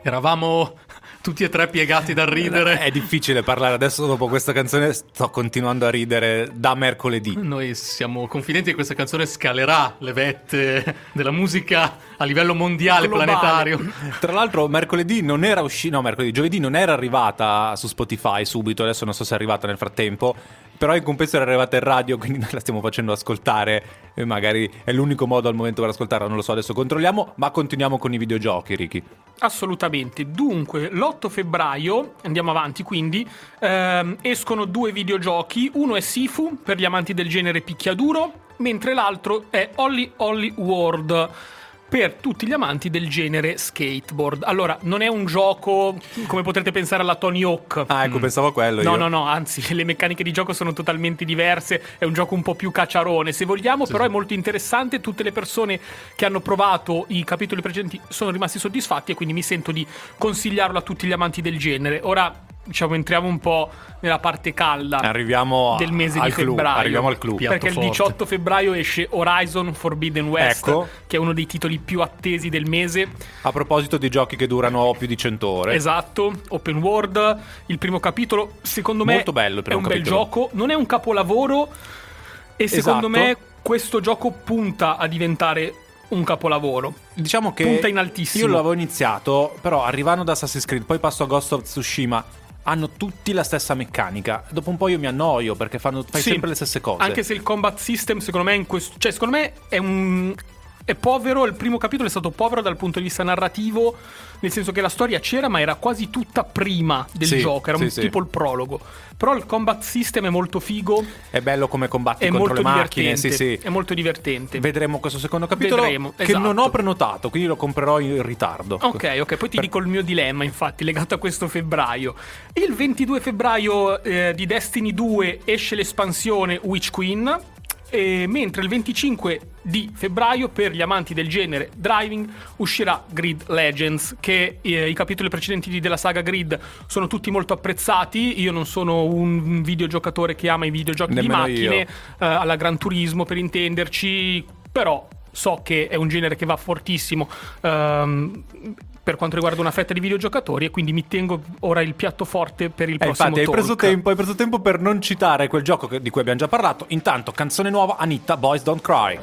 Eravamo tutti e tre piegati dal ridere. È difficile parlare adesso dopo questa canzone, sto continuando a ridere da mercoledì. Noi siamo confidenti che questa canzone scalerà le vette della musica a livello mondiale, Globale. planetario. Tra l'altro, mercoledì non era uscita. No, mercoledì, giovedì non era arrivata su Spotify subito. Adesso non so se è arrivata nel frattempo. Però in compenso era arrivata in radio, quindi noi la stiamo facendo ascoltare. E magari è l'unico modo al momento per ascoltarla, non lo so. Adesso controlliamo. Ma continuiamo con i videogiochi, Ricky. Assolutamente. Dunque, l'8 febbraio, andiamo avanti quindi, ehm, escono due videogiochi. Uno è Sifu per gli amanti del genere picchiaduro, mentre l'altro è Holly Holly World per tutti gli amanti del genere skateboard. Allora, non è un gioco come potrete pensare alla Tony Hawk. Ah, ecco, pensavo a quello. No, io. no, no, anzi, le meccaniche di gioco sono totalmente diverse, è un gioco un po' più cacciarone, se vogliamo, però è molto interessante, tutte le persone che hanno provato i capitoli precedenti sono rimasti soddisfatti e quindi mi sento di consigliarlo a tutti gli amanti del genere. Ora, diciamo, entriamo un po' nella parte calda Arriviamo del mese di clou, febbraio. arriviamo al. Piatto Perché il forte. 18 febbraio esce Horizon Forbidden West, Ecco. che è uno dei titoli più attesi del mese. A proposito di giochi che durano più di 100 ore. Esatto, open world, il primo capitolo, secondo me Molto bello è un bel capitolo. gioco, non è un capolavoro e secondo Esatto. me questo gioco punta a diventare un capolavoro. Diciamo che Punta in altissimo. io l'avevo iniziato, però arrivando da Assassin's Creed, poi passo a Ghost of Tsushima. Hanno tutti la stessa meccanica. Dopo un po' io mi annoio perché fanno, fai Sì, sempre le stesse cose. Anche se il combat system secondo me in questo cioè secondo me è un è povero, il primo capitolo è stato povero dal punto di vista narrativo, nel senso che la storia c'era, ma era quasi tutta prima del Sì, gioco, era sì, un sì. tipo il prologo. Però il combat system è molto figo, È bello come combatti contro le macchine. Sì, sì. È molto divertente. Vedremo questo secondo capitolo Vedremo, che esatto. non ho prenotato, quindi lo comprerò in ritardo. Ok, ok, poi ti Per- dico il mio dilemma, infatti, legato a questo febbraio. Il 22 febbraio eh, di Destiny 2 esce l'espansione Witch Queen, e mentre il 25 di febbraio, per gli amanti del genere. Driving, uscirà Grid Legends, che eh, i capitoli precedenti della saga Grid sono tutti molto apprezzati. Io non sono un videogiocatore che ama i videogiochi Nemmeno di macchine, eh, alla Gran Turismo per intenderci, però so che è un genere che va fortissimo. Ehm, per quanto riguarda una fetta di videogiocatori e quindi mi tengo ora il piatto forte per il Eh, prossimo infatti, hai preso, talk. tempo, hai preso tempo per non citare quel gioco che- di cui abbiamo già parlato. Intanto, canzone nuova, Anitta, Boys Don't Cry.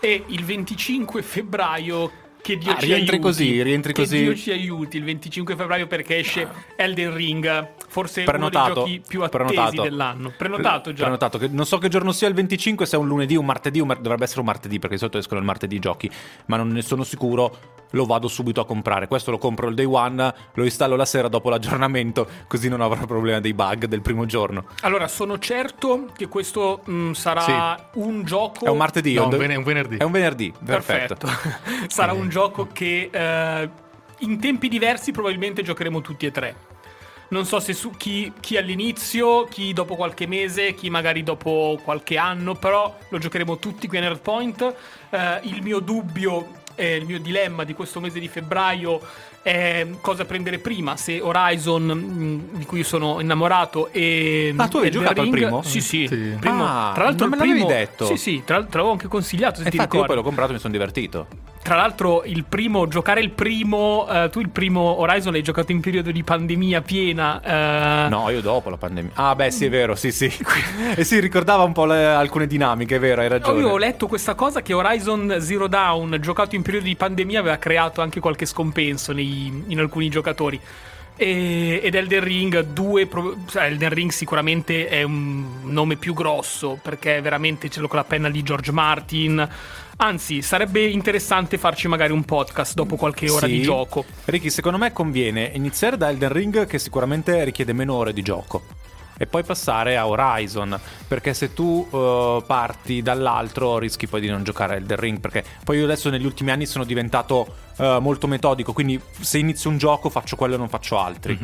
E il 25 febbraio che Dio Ah, ci rientri aiuti. così, rientri che così. Dio ci aiuti il 25 febbraio perché esce Elden Ring, forse Prenotato. uno dei giochi più attesi prenotato. dell'anno. Prenotato già. Prenotato, che non so che giorno sia il 25, se è un lunedì, un martedì, un mar- dovrebbe essere un martedì perché di solito escono il martedì i giochi, ma non ne sono sicuro. lo vado subito a comprare. Questo lo compro il day one, lo installo la sera dopo l'aggiornamento, così non avrò problema dei bug del primo giorno. Allora, sono certo che questo mh, sarà Sì. un gioco. È un martedì, No, un vene- un venerdì. È un venerdì, perfetto. sarà un gioco che eh, in tempi diversi probabilmente giocheremo tutti e tre. Non so se su chi, chi all'inizio, chi dopo qualche mese, chi magari dopo qualche anno, però lo giocheremo tutti qui a Nerdpoint. Eh, il mio dubbio e il mio dilemma di questo mese di febbraio è cosa prendere prima, se Horizon, mh, di cui io sono innamorato, e Ah, tu hai giocato al Ring- primo? Sì, sì. Sì. primo- Ah, tra l'altro non me l'avevi primo- detto. Sì, sì, tra, tra l'avevo anche consigliato, se E ti infatti io ricordi. poi l'ho comprato e mi sono divertito. Tra l'altro, il primo, giocare il primo, eh, tu il primo Horizon l'hai giocato in periodo di pandemia piena. eh, No, io dopo la pandemia. Ah, beh, sì, è vero, sì, sì. e sì, ricordava un po' le- alcune dinamiche, è vero, hai ragione. Io ho letto questa cosa che Horizon Zero Dawn, giocato in periodo di pandemia, aveva creato anche qualche scompenso nei- in alcuni giocatori. E- ed Elden Ring 2, pro- cioè, Elden Ring sicuramente è un nome più grosso perché veramente ce l'ho con la penna di George Martin. Anzi, sarebbe interessante farci magari un podcast dopo qualche ora Sì. di gioco. Ricky, secondo me conviene iniziare da Elden Ring, che sicuramente richiede meno ore di gioco. E poi passare a Horizon. Perché se tu eh, parti dall'altro rischi poi di non giocare a Elden Ring. Perché poi io adesso negli ultimi anni sono diventato eh, molto metodico. Quindi se inizio un gioco faccio quello e non faccio altri.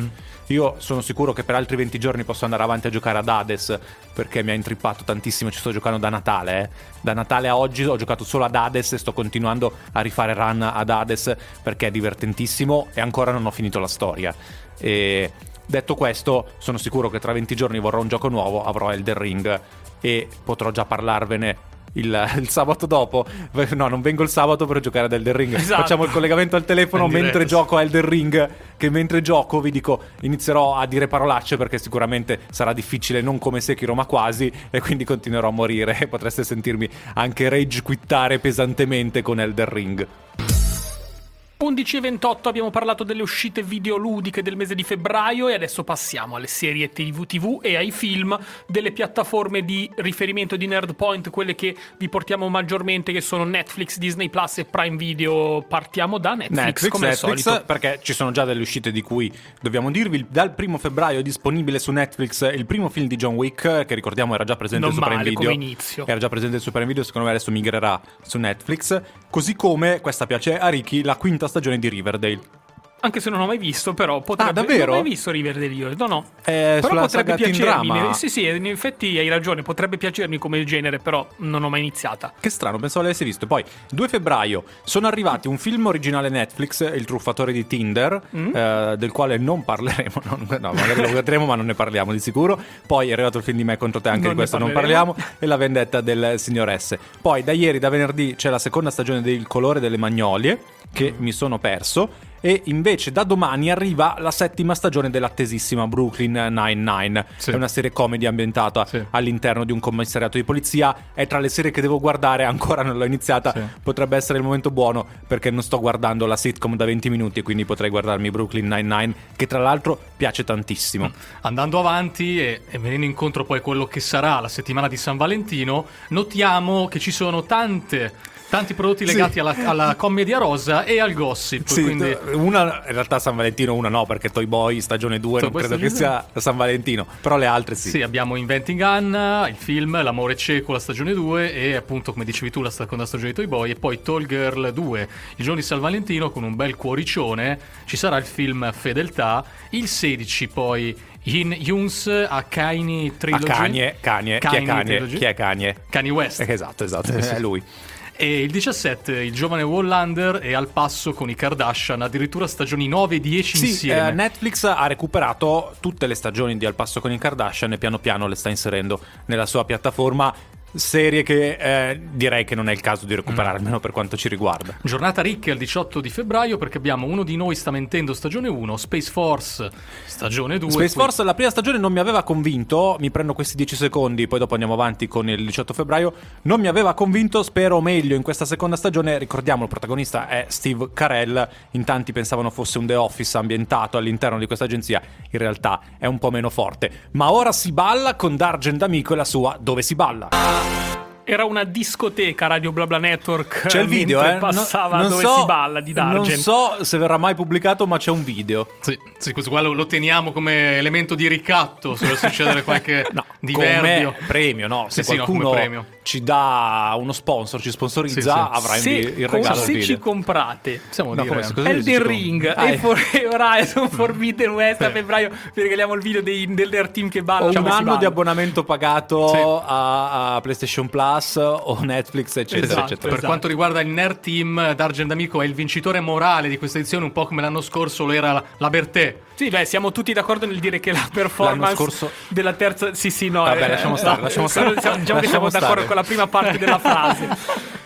Io sono sicuro che per altri 20 giorni posso andare avanti a giocare ad Hades. Perché mi ha intrippato tantissimo. Ci sto giocando da Natale. eh. Da Natale a oggi ho giocato solo ad Hades e sto continuando a rifare run ad Hades perché è divertentissimo e ancora non ho finito la storia. E detto questo, sono sicuro che tra 20 giorni vorrò un gioco nuovo, avrò Elden Ring e potrò già parlarvene. Il, il sabato dopo, no, non vengo il sabato per giocare ad Elden Ring. Esatto. Facciamo il collegamento al telefono In mentre gioco a Elden Ring. Che mentre gioco vi dico inizierò a dire parolacce perché sicuramente sarà difficile, non come Sekiro, ma quasi. E quindi continuerò a morire. Potreste sentirmi anche rage quittare pesantemente con Elden Ring. 11 e 28 abbiamo parlato delle uscite videoludiche del mese di febbraio e adesso passiamo alle serie TV, TV e ai film delle piattaforme di riferimento di Nerdpoint, quelle che vi portiamo maggiormente che sono Netflix, Disney Plus e Prime Video. Partiamo da Netflix, Netflix, come Netflix, al solito. perché ci sono già delle uscite di cui dobbiamo dirvi. Dal primo febbraio è disponibile su Netflix il primo film di John Wick, che ricordiamo era già presente Non su Prime male Video. come inizio. Era già presente su Prime Video, secondo me adesso migrerà su Netflix. Così come, questa piace a Ricky, la quinta stagione di Riverdale. Anche se non ho mai visto, però potrebbe. Ah, davvero? Non ho mai visto Riverdale io. No, no. È però potrebbe piacermi. Sì, sì, in effetti hai ragione. Potrebbe piacermi come genere, però non ho mai iniziata. Che strano, pensavo l'avessi visto. Poi, 2 febbraio, sono arrivati un film originale Netflix, Il truffatore di Tinder, Mm. eh, del quale non parleremo. non- no, magari lo vedremo, ma non ne parliamo di sicuro. Poi è arrivato il film di me contro te, anche Non di questo non parliamo. E la vendetta del signor S. Poi, da ieri, da venerdì, c'è la seconda stagione del colore delle magnolie, che Mm. mi sono perso. E invece da domani arriva la settima stagione dell'attesissima Brooklyn Nine-Nine. Sì. È una serie comedy ambientata Sì. all'interno di un commissariato di polizia. È tra le serie che devo guardare, ancora non l'ho iniziata. Sì. Potrebbe essere il momento buono perché non sto guardando la sitcom da 20 minuti, quindi potrei guardarmi Brooklyn Nine-Nine, che tra l'altro piace tantissimo. Andando avanti e, e venendo incontro poi a quello che sarà la settimana di San Valentino, notiamo che ci sono tante, tanti prodotti Sì. legati alla, alla commedia rosa e al gossip. Sì, quindi una in realtà San Valentino, una no, perché Toy Boy stagione 2 Toy non Boy credo che sia San Valentino, però le altre sì. sì. abbiamo Inventing Anna, il film, L'amore cieco, la stagione 2 e appunto come dicevi tu la seconda stagione di Toy Boy e poi Tall Girl 2, il giorno di San Valentino con un bel cuoricione, ci sarà il film Fedeltà, il 16 poi In Yuns a Kanye A Trilogy. Kanye, Kanye, chi è Kanye Kanye? Trilogy. Chi è Kanye? Kanye West. Eh, Esatto, esatto, Sì, sì. è lui. E il 17, il giovane Wallander è al passo con i Kardashian, addirittura stagioni 9 e 10 Sì, insieme. eh, Netflix ha recuperato tutte le stagioni di Al Passo con i Kardashian e piano piano le sta inserendo nella sua piattaforma. Serie che eh, direi che non è il caso di recuperare, Mm. almeno per quanto ci riguarda. Giornata ricca il 18 di febbraio perché abbiamo uno di noi sta mentendo stagione 1, Space Force stagione 2. Space qui- Force la prima stagione non mi aveva convinto, mi prendo questi 10 secondi, poi dopo andiamo avanti con il 18 febbraio, non mi aveva convinto, spero meglio in questa seconda stagione, ricordiamo il protagonista è Steve Carell, in tanti pensavano fosse un The Office ambientato all'interno di questa agenzia, in realtà è un po' meno forte, ma ora si balla con Dargen D'Amico e la sua Dove si balla. Era una discoteca Radio BlaBla Network. C'è il video, mentre eh? Passava No- non dove so- si balla di Dargen. Non so se verrà mai pubblicato, ma c'è un video. Sì, sì, questo qua lo, lo teniamo come elemento di ricatto se succedere qualche No, diverbio. come premio, no? Se Sì, sì, no, qualcuno come premio. Ci dà uno sponsor, ci sponsorizza, Sì, sì. avrà in se, il regalo se ci comprate Possiamo No, dire. come Elden? Ring Ah, e eh. Horizon Forbidden West a febbraio vi regaliamo il video dei, del team che balla un anno di abbonamento pagato Sì. a, a PlayStation Plus o Netflix, eccetera, Esatto. eccetera. Per Esatto. quanto riguarda il Nerd Team, Dargen D'Amico è il vincitore morale di questa edizione, un po' come l'anno scorso lo era la, la Bertè. Sì, beh, siamo tutti d'accordo nel dire che la performance scorso- della terza. Sì, sì, no. Vabbè, eh, lasciamo stare, eh, lasciamo stare. Diciamo, diciamo che Lasciamo siamo d'accordo stare. con la prima parte della frase.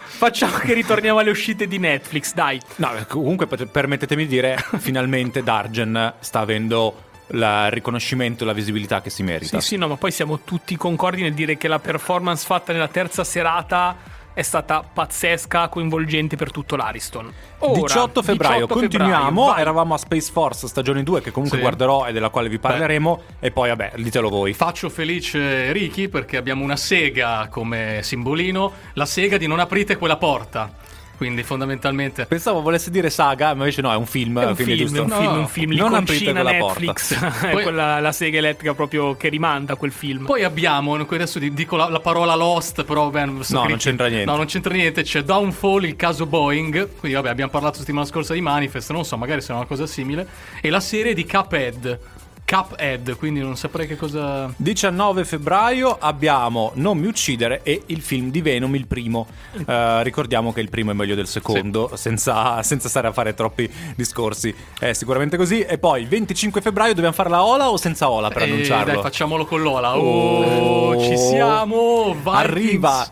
Facciamo che ritorniamo alle uscite di Netflix, dai. No, comunque per- permettetemi di dire, finalmente Dargen sta avendo il riconoscimento e la visibilità che si merita. Sì, sì, no, ma poi siamo tutti concordi nel dire che la performance fatta nella terza serata è stata pazzesca, coinvolgente per tutto l'Ariston. Ora, 18 febbraio, 18 continuiamo. febbraio. Eravamo a Space Force stagione 2, che comunque Sì. guarderò e della quale vi parleremo. E poi, vabbè, ditelo voi. Faccio felice Ricky perché abbiamo una sega come simbolino, la sega di non aprite quella porta. Quindi fondamentalmente Pensavo volesse dire saga, ma invece no, è un film. È un film, è un giusto. film, No, un film. non aprite quella Netflix. è Poi- quella, la sega elettrica proprio che rimanda a quel film. Poi abbiamo, adesso di- dico la, la parola Lost, però vabbè, so No, non c'entra niente. No, non c'entra niente. C'è Downfall, il caso Boeing. Quindi vabbè, abbiamo parlato settimana scorsa di Manifest, non so, magari sarà una cosa simile. E la serie di Cuphead. Cuphead, quindi non saprei che cosa... 19 febbraio abbiamo Non mi uccidere e il film di Venom, il primo. Eh, ricordiamo che il primo è meglio del secondo, senza, senza stare a fare troppi discorsi. È sicuramente così. E poi il 25 febbraio dobbiamo fare la Ola o senza Ola per Eh, annunciarlo? dai, facciamolo con Lola. Oh, ci siamo. Vikings. Arriva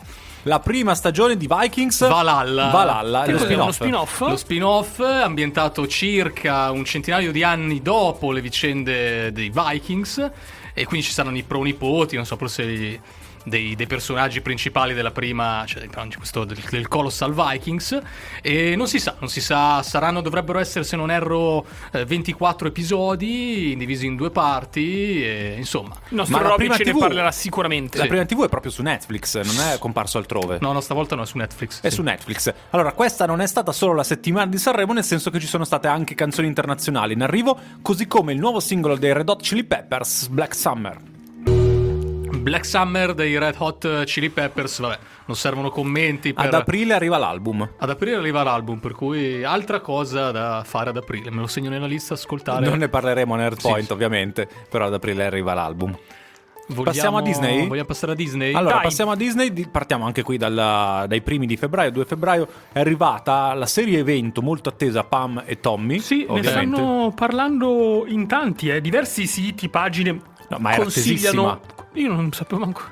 la prima stagione di Vikings. Valhalla. Valhalla, Che lo cos'è, uno spin-off. spin-off? Lo spin-off ambientato circa un centinaio di anni dopo le vicende dei Vikings e quindi ci saranno i pronipoti, non so, forse dei, dei personaggi principali della prima, cioè questo, del, del Colossal Vikings e non si sa, non si sa, saranno, dovrebbero essere se non erro eh, 24 episodi divisi in due parti e insomma. Il nostro Ma prima ce ne TV parlerà sicuramente. La prima TV è proprio su Netflix, non è comparso altrove. No, no, stavolta no, è su Netflix. È sì. su Netflix. Allora, questa non è stata solo la settimana di Sanremo, nel senso che ci sono state anche canzoni internazionali in arrivo, così come il nuovo singolo dei Red Hot Chili Peppers, Black Summer. Black Summer dei Red Hot Chili Peppers, vabbè, non servono commenti per... Ad aprile arriva l'album. Ad aprile arriva l'album, per cui altra cosa da fare ad aprile. Me lo segno nella lista, ascoltare. Non ne parleremo a Nerdpoint, Sì. ovviamente, però ad aprile arriva l'album. Vogliamo- passiamo a Disney? Vogliamo passare a Disney? Allora, Dai. passiamo a Disney, di- partiamo anche qui dalla- dai primi di febbraio, 2 febbraio, è arrivata la serie evento molto attesa Pam e Tommy. Sì, ne ovviamente. stanno parlando in tanti, eh. diversi siti, pagine No, ma consigliano. Io non sapevo manco.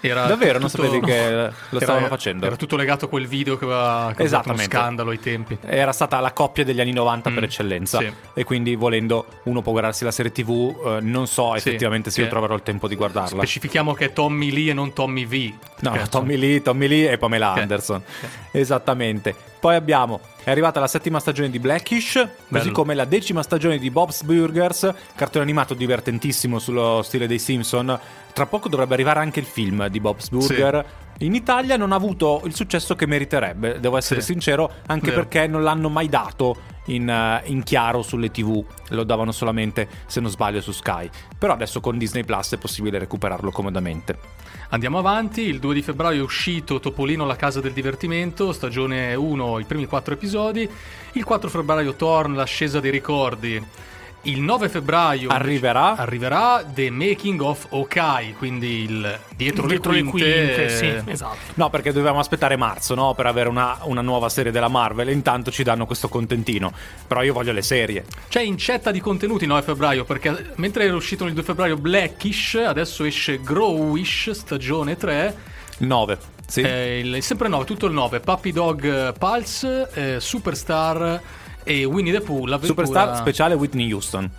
Era Davvero, non tutto- sapevi che lo Era- stavano facendo? Era tutto legato a quel video che aveva causato uno scandalo ai tempi. Era stata la coppia degli anni 90 per Mm, eccellenza sì. e quindi volendo uno può guardarsi la serie tv, eh, non so Sì, effettivamente se io troverò il tempo di guardarla. Specifichiamo che è Tommy Lee e non Tommy V. No, Che- Tommy Lee, Tommy Lee e Pamela Ok. Anderson. Esattamente. Poi abbiamo, è arrivata la settima stagione di Blackish, così Bello. come la decima stagione di Bob's Burgers, cartone animato divertentissimo sullo stile dei Simpson. Tra poco dovrebbe arrivare anche il film di Bob's Burger. In Italia non ha avuto il successo che meriterebbe, devo essere Sì. sincero, anche Vero. perché non l'hanno mai dato in, eh, in chiaro sulle tv, lo davano solamente, se non sbaglio, su Sky. Però adesso con Disney Plus è possibile recuperarlo comodamente. Andiamo avanti, il 2 di febbraio è uscito Topolino La Casa del Divertimento, stagione 1, i primi 4 episodi. Il 4 febbraio Torn, L'ascesa dei ricordi. Il 9 febbraio Arriverà? arriverà The Making of Okai, quindi il dietro, Dietro le le quinte. quinte, eh, sì, esatto. No, perché dovevamo aspettare marzo, no? Per avere una, una nuova serie della Marvel. E intanto ci danno questo contentino. Però io voglio le serie. C'è incetta di contenuti il 9 febbraio, perché mentre era uscito il 2 febbraio Blackish, adesso esce Growish, stagione 3. Il 9. Sì. Eh, il- sempre 9, tutto il 9. Puppy Dog eh, Pulse, eh, Superstar e Winnie the Pooh. l'avventura- Superstar speciale Whitney Houston.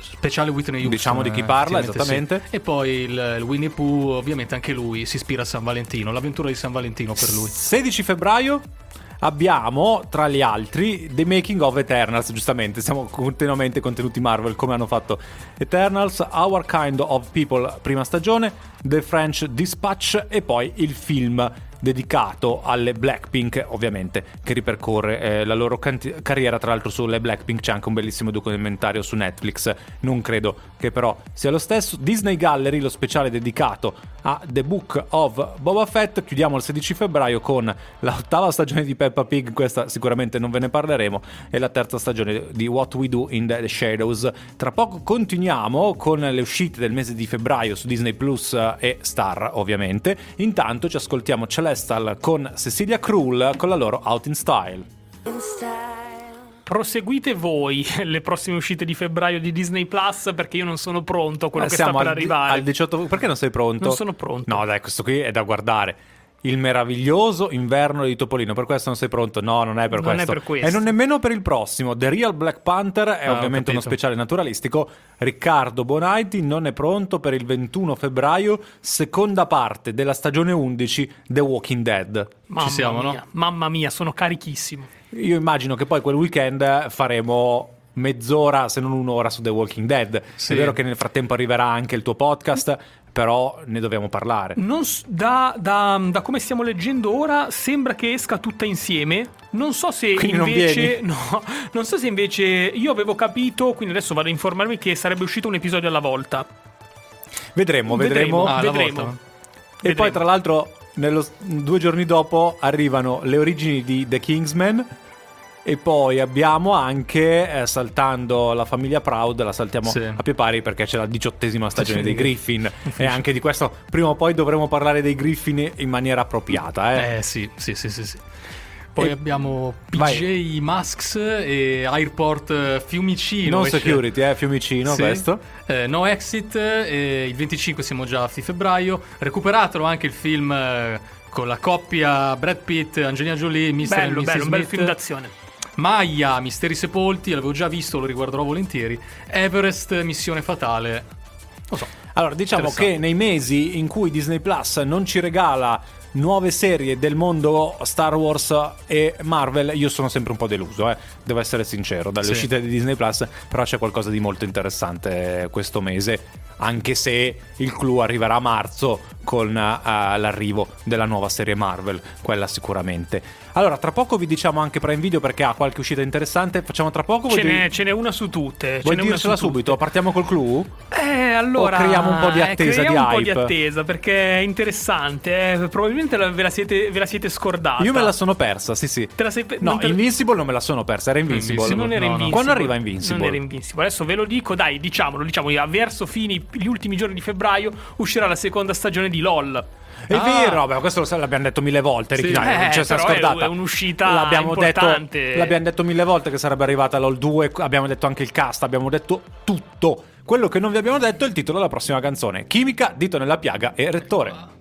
speciale Whitney Houston. Diciamo di chi parla, esattamente. sì. E poi il, il Winnie Pooh, ovviamente anche lui si ispira a San Valentino, l'avventura di San Valentino per lui. 16 febbraio abbiamo tra gli altri The Making of Eternals, giustamente, siamo continuamente contenuti Marvel come hanno fatto Eternals, Our Kind of People prima stagione, The French Dispatch e poi il film dedicato alle Blackpink, ovviamente, che ripercorre eh, la loro canti- carriera. Tra l'altro, sulle Blackpink c'è anche un bellissimo documentario su Netflix. Non credo che però sia lo stesso. Disney Gallery, lo speciale dedicato a The Book of Boba Fett. Chiudiamo il 16 febbraio con l'ottava stagione di Peppa Pig. Questa sicuramente non ve ne parleremo. E la terza stagione di What We Do in the Shadows. Tra poco continuiamo con le uscite del mese di febbraio su Disney Plus e Star, ovviamente. Intanto ci ascoltiamo Celestial con Cecilia Krull con la loro Out in Style. Proseguite voi le prossime uscite di febbraio di Disney Plus perché io non sono pronto a quello Eh, che sta per al di- arrivare. al 18 Perché non sei pronto? Non sono pronto. No, dai, questo qui è da guardare. Il meraviglioso inverno di Topolino, per questo non sei pronto? No, non è per Non è questo. per questo. E non nemmeno per il prossimo. The Real Black Panther è Ah, ovviamente uno speciale naturalistico. Riccardo Bonaiti non è pronto per il 21 febbraio, seconda parte della stagione 11 The Walking Dead. Mamma Ci siamo, no? mia, Mamma mia, sono carichissimo. Io immagino che poi quel weekend faremo mezz'ora, se non un'ora, su The Walking Dead. Sì. È vero che nel frattempo arriverà anche il tuo podcast, però ne dobbiamo parlare. Non s- da, da- da come stiamo leggendo ora, sembra che esca tutta insieme. Non so se Quindi non invece. vieni? no, non so se invece. Io avevo capito, quindi adesso vado a informarmi che sarebbe uscito un episodio alla volta. Vedremo, vedremo. Vedremo. Ah, vedremo. volta. E Vedremo. poi, tra l'altro, nello- due giorni dopo arrivano le origini di The Kingsman. E poi abbiamo anche, eh, saltando la famiglia Proud, la saltiamo Sì. a pie pari perché c'è la diciottesima stagione dei Griffin. e anche di questo, prima o poi dovremo parlare dei Griffin in maniera appropriata. Eh. Eh sì, sì, sì, sì. sì. Poi E- abbiamo Vai. PJ Masks e Airport eh, Fiumicino. non security, eh, Fiumicino Sì. questo. Eh, no Exit, eh, il 25 siamo già a febbraio. Recuperatelo anche il film eh, con la coppia Brad Pitt, Angelina Jolie, Mr. Bello, Mrs. bello, un bel Smith. film d'azione. Maya, Misteri Sepolti, l'avevo già visto, lo riguarderò volentieri. Everest, Missione Fatale. Non so. Allora, diciamo che nei mesi in cui Disney Plus non ci regala nuove serie del mondo Star Wars e Marvel, io sono sempre un po' deluso, eh. devo essere sincero, dalle Sì. uscite di Disney Plus, però c'è qualcosa di molto interessante questo mese, anche se il clou arriverà a marzo con eh, l'arrivo della nuova serie Marvel, quella sicuramente. Allora, tra poco vi diciamo anche Prime Video perché ha qualche uscita interessante, facciamo tra poco? Ce n'è, ce n'è una su tutte. Vuoi dircela subito? Partiamo col clou? Eh, allora. O creiamo un po' di eh, attesa, creiamo di un po' di attesa perché è interessante. eh. Probabilmente la- ve la, siete, ve la siete scordata. Io me la sono persa, sì sì. Te la sei pe- No, te Invincible non me la sono persa, era Invincible. Invincible. non era No, no. Invincible. Quando arriva Invincible? Non era Invincible. Adesso ve lo dico, dai, diciamolo, diciamo, verso fini, gli ultimi giorni di febbraio uscirà la seconda stagione di LOL. È Ah. vero, vabbè, questo lo- l'abbiamo detto mille volte. Ricky, Sì. dai, Eh, però è- scordata. è un'uscita l'abbiamo importante. Detto, l'abbiamo detto mille volte che sarebbe arrivata LOL 2. Abbiamo detto anche il cast, abbiamo detto tutto. Quello che non vi abbiamo detto è il titolo della prossima canzone: Chimica, Dito nella piaga e Rettore.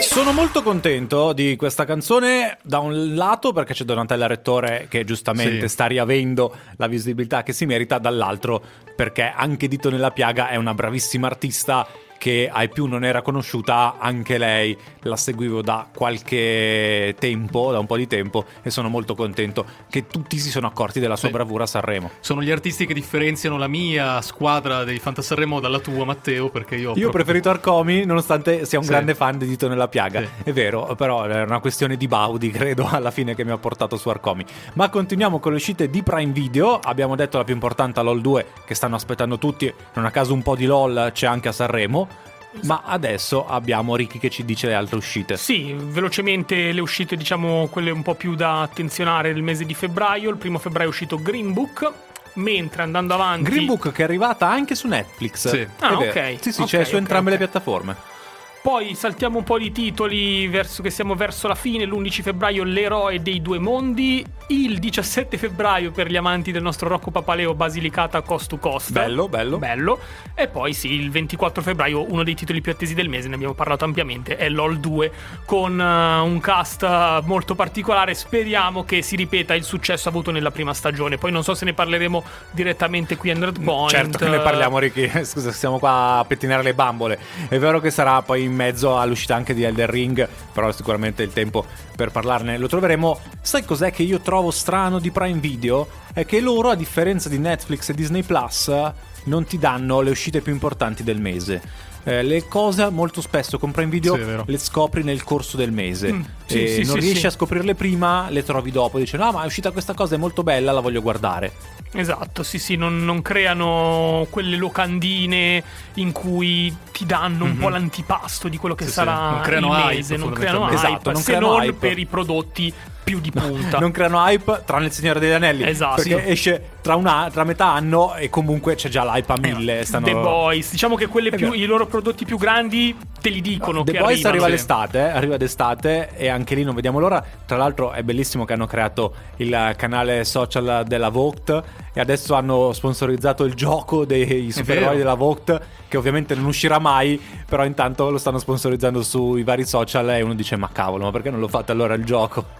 Sono molto contento di questa canzone da un lato perché c'è Donatella Rettore che giustamente Sì. sta riavendo la visibilità che si merita, dall'altro perché anche Dito nella piaga è una bravissima artista che ai più non era conosciuta, anche lei la seguivo da qualche tempo, da un po' di tempo e sono molto contento che tutti si sono accorti della sua Sì. bravura a Sanremo. Sono gli artisti che differenziano la mia squadra dei Fantasarremo dalla tua, Matteo, perché io... ho Io ho preferito Arcomi, nonostante sia un Sì. grande fan di Dito nella piaga. Sì. È vero, però è una questione di Baudi, credo, alla fine che mi ha portato su Arcomi. Ma continuiamo con le uscite di Prime Video. Abbiamo detto la più importante, LOL 2, che stanno aspettando tutti. Non a caso un po' di LOL c'è anche a Sanremo. Ma adesso abbiamo Ricky che ci dice le altre uscite. Sì, velocemente le uscite, diciamo, quelle un po' più da attenzionare del mese di febbraio. Il primo febbraio è uscito Green Book. Mentre andando avanti. Green Book che è arrivata anche su Netflix. Sì. Ah, ok. Sì, sì, Ok, c'è su ok, entrambe ok. le piattaforme. Poi saltiamo un po' di titoli verso che siamo verso la fine. L'11 febbraio l'eroe dei due mondi. Il 17 febbraio per gli amanti del nostro Rocco Papaleo Basilicata Cost to Cost. Bello, bello. Bello. E poi sì, il 24 febbraio uno dei titoli più attesi del mese, ne abbiamo parlato ampiamente, è LOL 2 con eh, un cast molto particolare. Speriamo che si ripeta il successo avuto nella prima stagione. Poi non so se ne parleremo direttamente qui a Nerd Point. Certo che ne parliamo, Ricky. Scusa, stiamo qua a pettinare le bambole. È vero che sarà poi in mezzo all'uscita anche di Elder Ring, però sicuramente il tempo per parlarne lo troveremo. Sai cos'è che io trovo strano di Prime Video? È che loro, a differenza di Netflix e Disney Plus, non ti danno le uscite più importanti del mese. Eh, le cose molto spesso con Prime Video Sì, le scopri nel corso del mese. Mm, sì, E sì, non sì, riesci sì. a scoprirle prima, le trovi dopo. Dici: No, ma è uscita questa cosa, è molto bella, la voglio guardare. Esatto, sì, sì, non, non creano quelle locandine in cui ti danno un Mhm. po' l'antipasto di quello che Sì, sì, sarà non creano il hype, mese, non creano hype. Esatto, non se creano non hype. per i prodotti più di punta. Non creano hype tranne il Signore degli Anelli. Esatto. Perché esce tra, una- tra metà anno e comunque c'è già l'hype a mille. stanno- The Boys, diciamo che quelle È più, i loro prodotti più grandi te li dicono The che Boys arrivano. arriva Sì. d'estate, eh, arriva d'estate e anche lì non vediamo l'ora. Tra l'altro è bellissimo che hanno creato il canale social della Vogt e adesso hanno sponsorizzato il gioco dei supereroi della Vogt che ovviamente non uscirà mai, però intanto lo stanno sponsorizzando sui vari social e uno dice ma cavolo, ma perché non lo fate allora il gioco?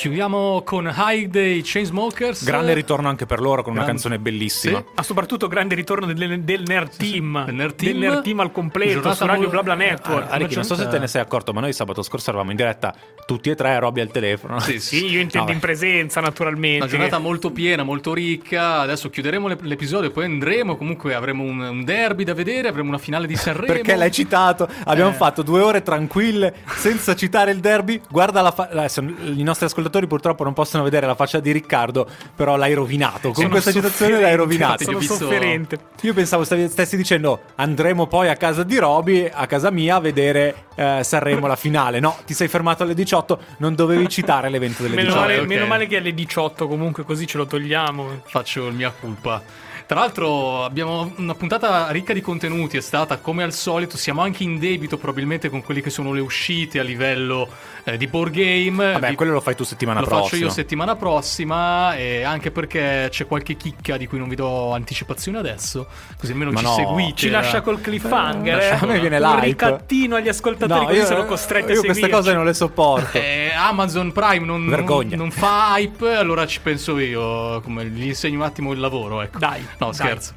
Chiudiamo con High dei Chainsmokers. Grande ritorno anche per loro con una Grande- canzone bellissima. Sì. Ma soprattutto grande ritorno del, del Nerd Team, Del Nerd Team. del Nerd Team al completo Giornata su Radio BlaBla Eh, Network. eh, Alec, non so se te ne sei accorto, ma noi sabato scorso eravamo in diretta tutti e tre, Robby al telefono. Sì, Sì, io intendo Vabbè. in presenza naturalmente. Una giornata molto piena, molto ricca. Adesso chiuderemo l'ep- l'episodio e poi andremo. Comunque avremo un, un derby da vedere, avremo una finale di Sanremo. Perché l'hai citato? Abbiamo Eh. fatto due ore tranquille senza citare il derby. Guarda la fa- adesso i nostri ascoltatori purtroppo non possono vedere la faccia di Riccardo, però l'hai rovinato. Con Sono questa citazione l'hai rovinato. Sono visto- sofferente. Io pensavo stavi- stessi dicendo andremo poi a casa di Roby, a casa mia, a vedere eh, Sanremo la finale. No, ti sei fermato alle 18, non dovevi citare l'evento delle Meno 18. male, ok. meno male che è alle 18 comunque così ce lo togliamo. Faccio il mia colpa. Tra l'altro abbiamo una puntata ricca di contenuti, è stata come al solito, siamo anche in debito probabilmente con quelle che sono le uscite a livello eh, di board game. Vabbè, Vi- quello lo fai tu settimana lo prossima. faccio io settimana prossima e anche perché c'è qualche chicca di cui non vi do anticipazione adesso, così almeno Ma ci no. seguite. Ci lascia col cliffhanger. Eh, eh. a me viene Un l'hype. ricattino agli ascoltatori No, così io, sono costretti a io seguirci. queste cose non le sopporto. Eh, Amazon Prime non, Vergogna. non- non fa hype, allora ci penso io, come gli insegno un attimo il lavoro, ecco. Dai, No, scherzo.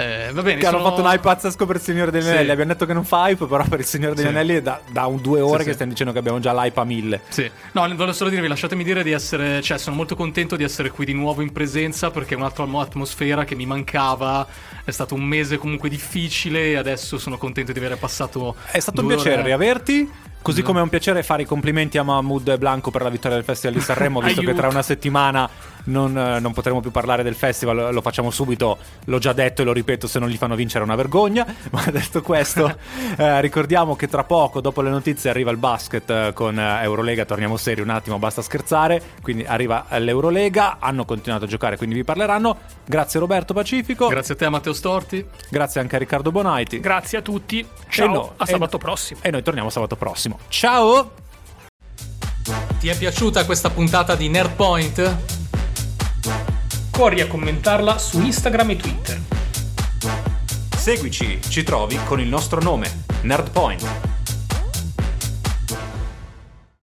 Eh, va bene, Che hanno sono- fatto un hype pazzesco per il Signore degli Sì. Anelli. Abbiamo detto che non fa hype, però per il Signore degli Sì. Anelli è da, da un due ore Sì, che stiamo dicendo che abbiamo già l'hype a mille. Sì, no, volevo solo dirvi, lasciatemi dire di essere, cioè sono molto contento di essere qui di nuovo in presenza perché è un'altra mo- atmosfera che mi mancava, è stato un mese comunque difficile e adesso sono contento di aver passato È stato un piacere ore- riaverti. Così come è un piacere fare i complimenti a Mahmoud Blanco per la vittoria del Festival di Sanremo, visto che tra una settimana non, eh, non potremo più parlare del festival, lo facciamo subito, l'ho già detto e lo ripeto, se non li fanno vincere è una vergogna. Ma detto questo, eh, ricordiamo che tra poco, dopo le notizie, arriva il basket eh, con eh, Eurolega, torniamo seri un attimo, basta scherzare, quindi arriva l'Eurolega, hanno continuato a giocare, quindi vi parleranno. Grazie Roberto Pacifico, Grazie a te Matteo Storti. grazie anche a Riccardo Bonaiti. Grazie a tutti. Ciao, no- a e- sabato prossimo. E noi torniamo sabato prossimo. Ciao! Ti è piaciuta questa puntata di Nerdpoint? Corri a commentarla su Instagram e Twitter. Seguici, ci trovi con il nostro nome, Nerdpoint.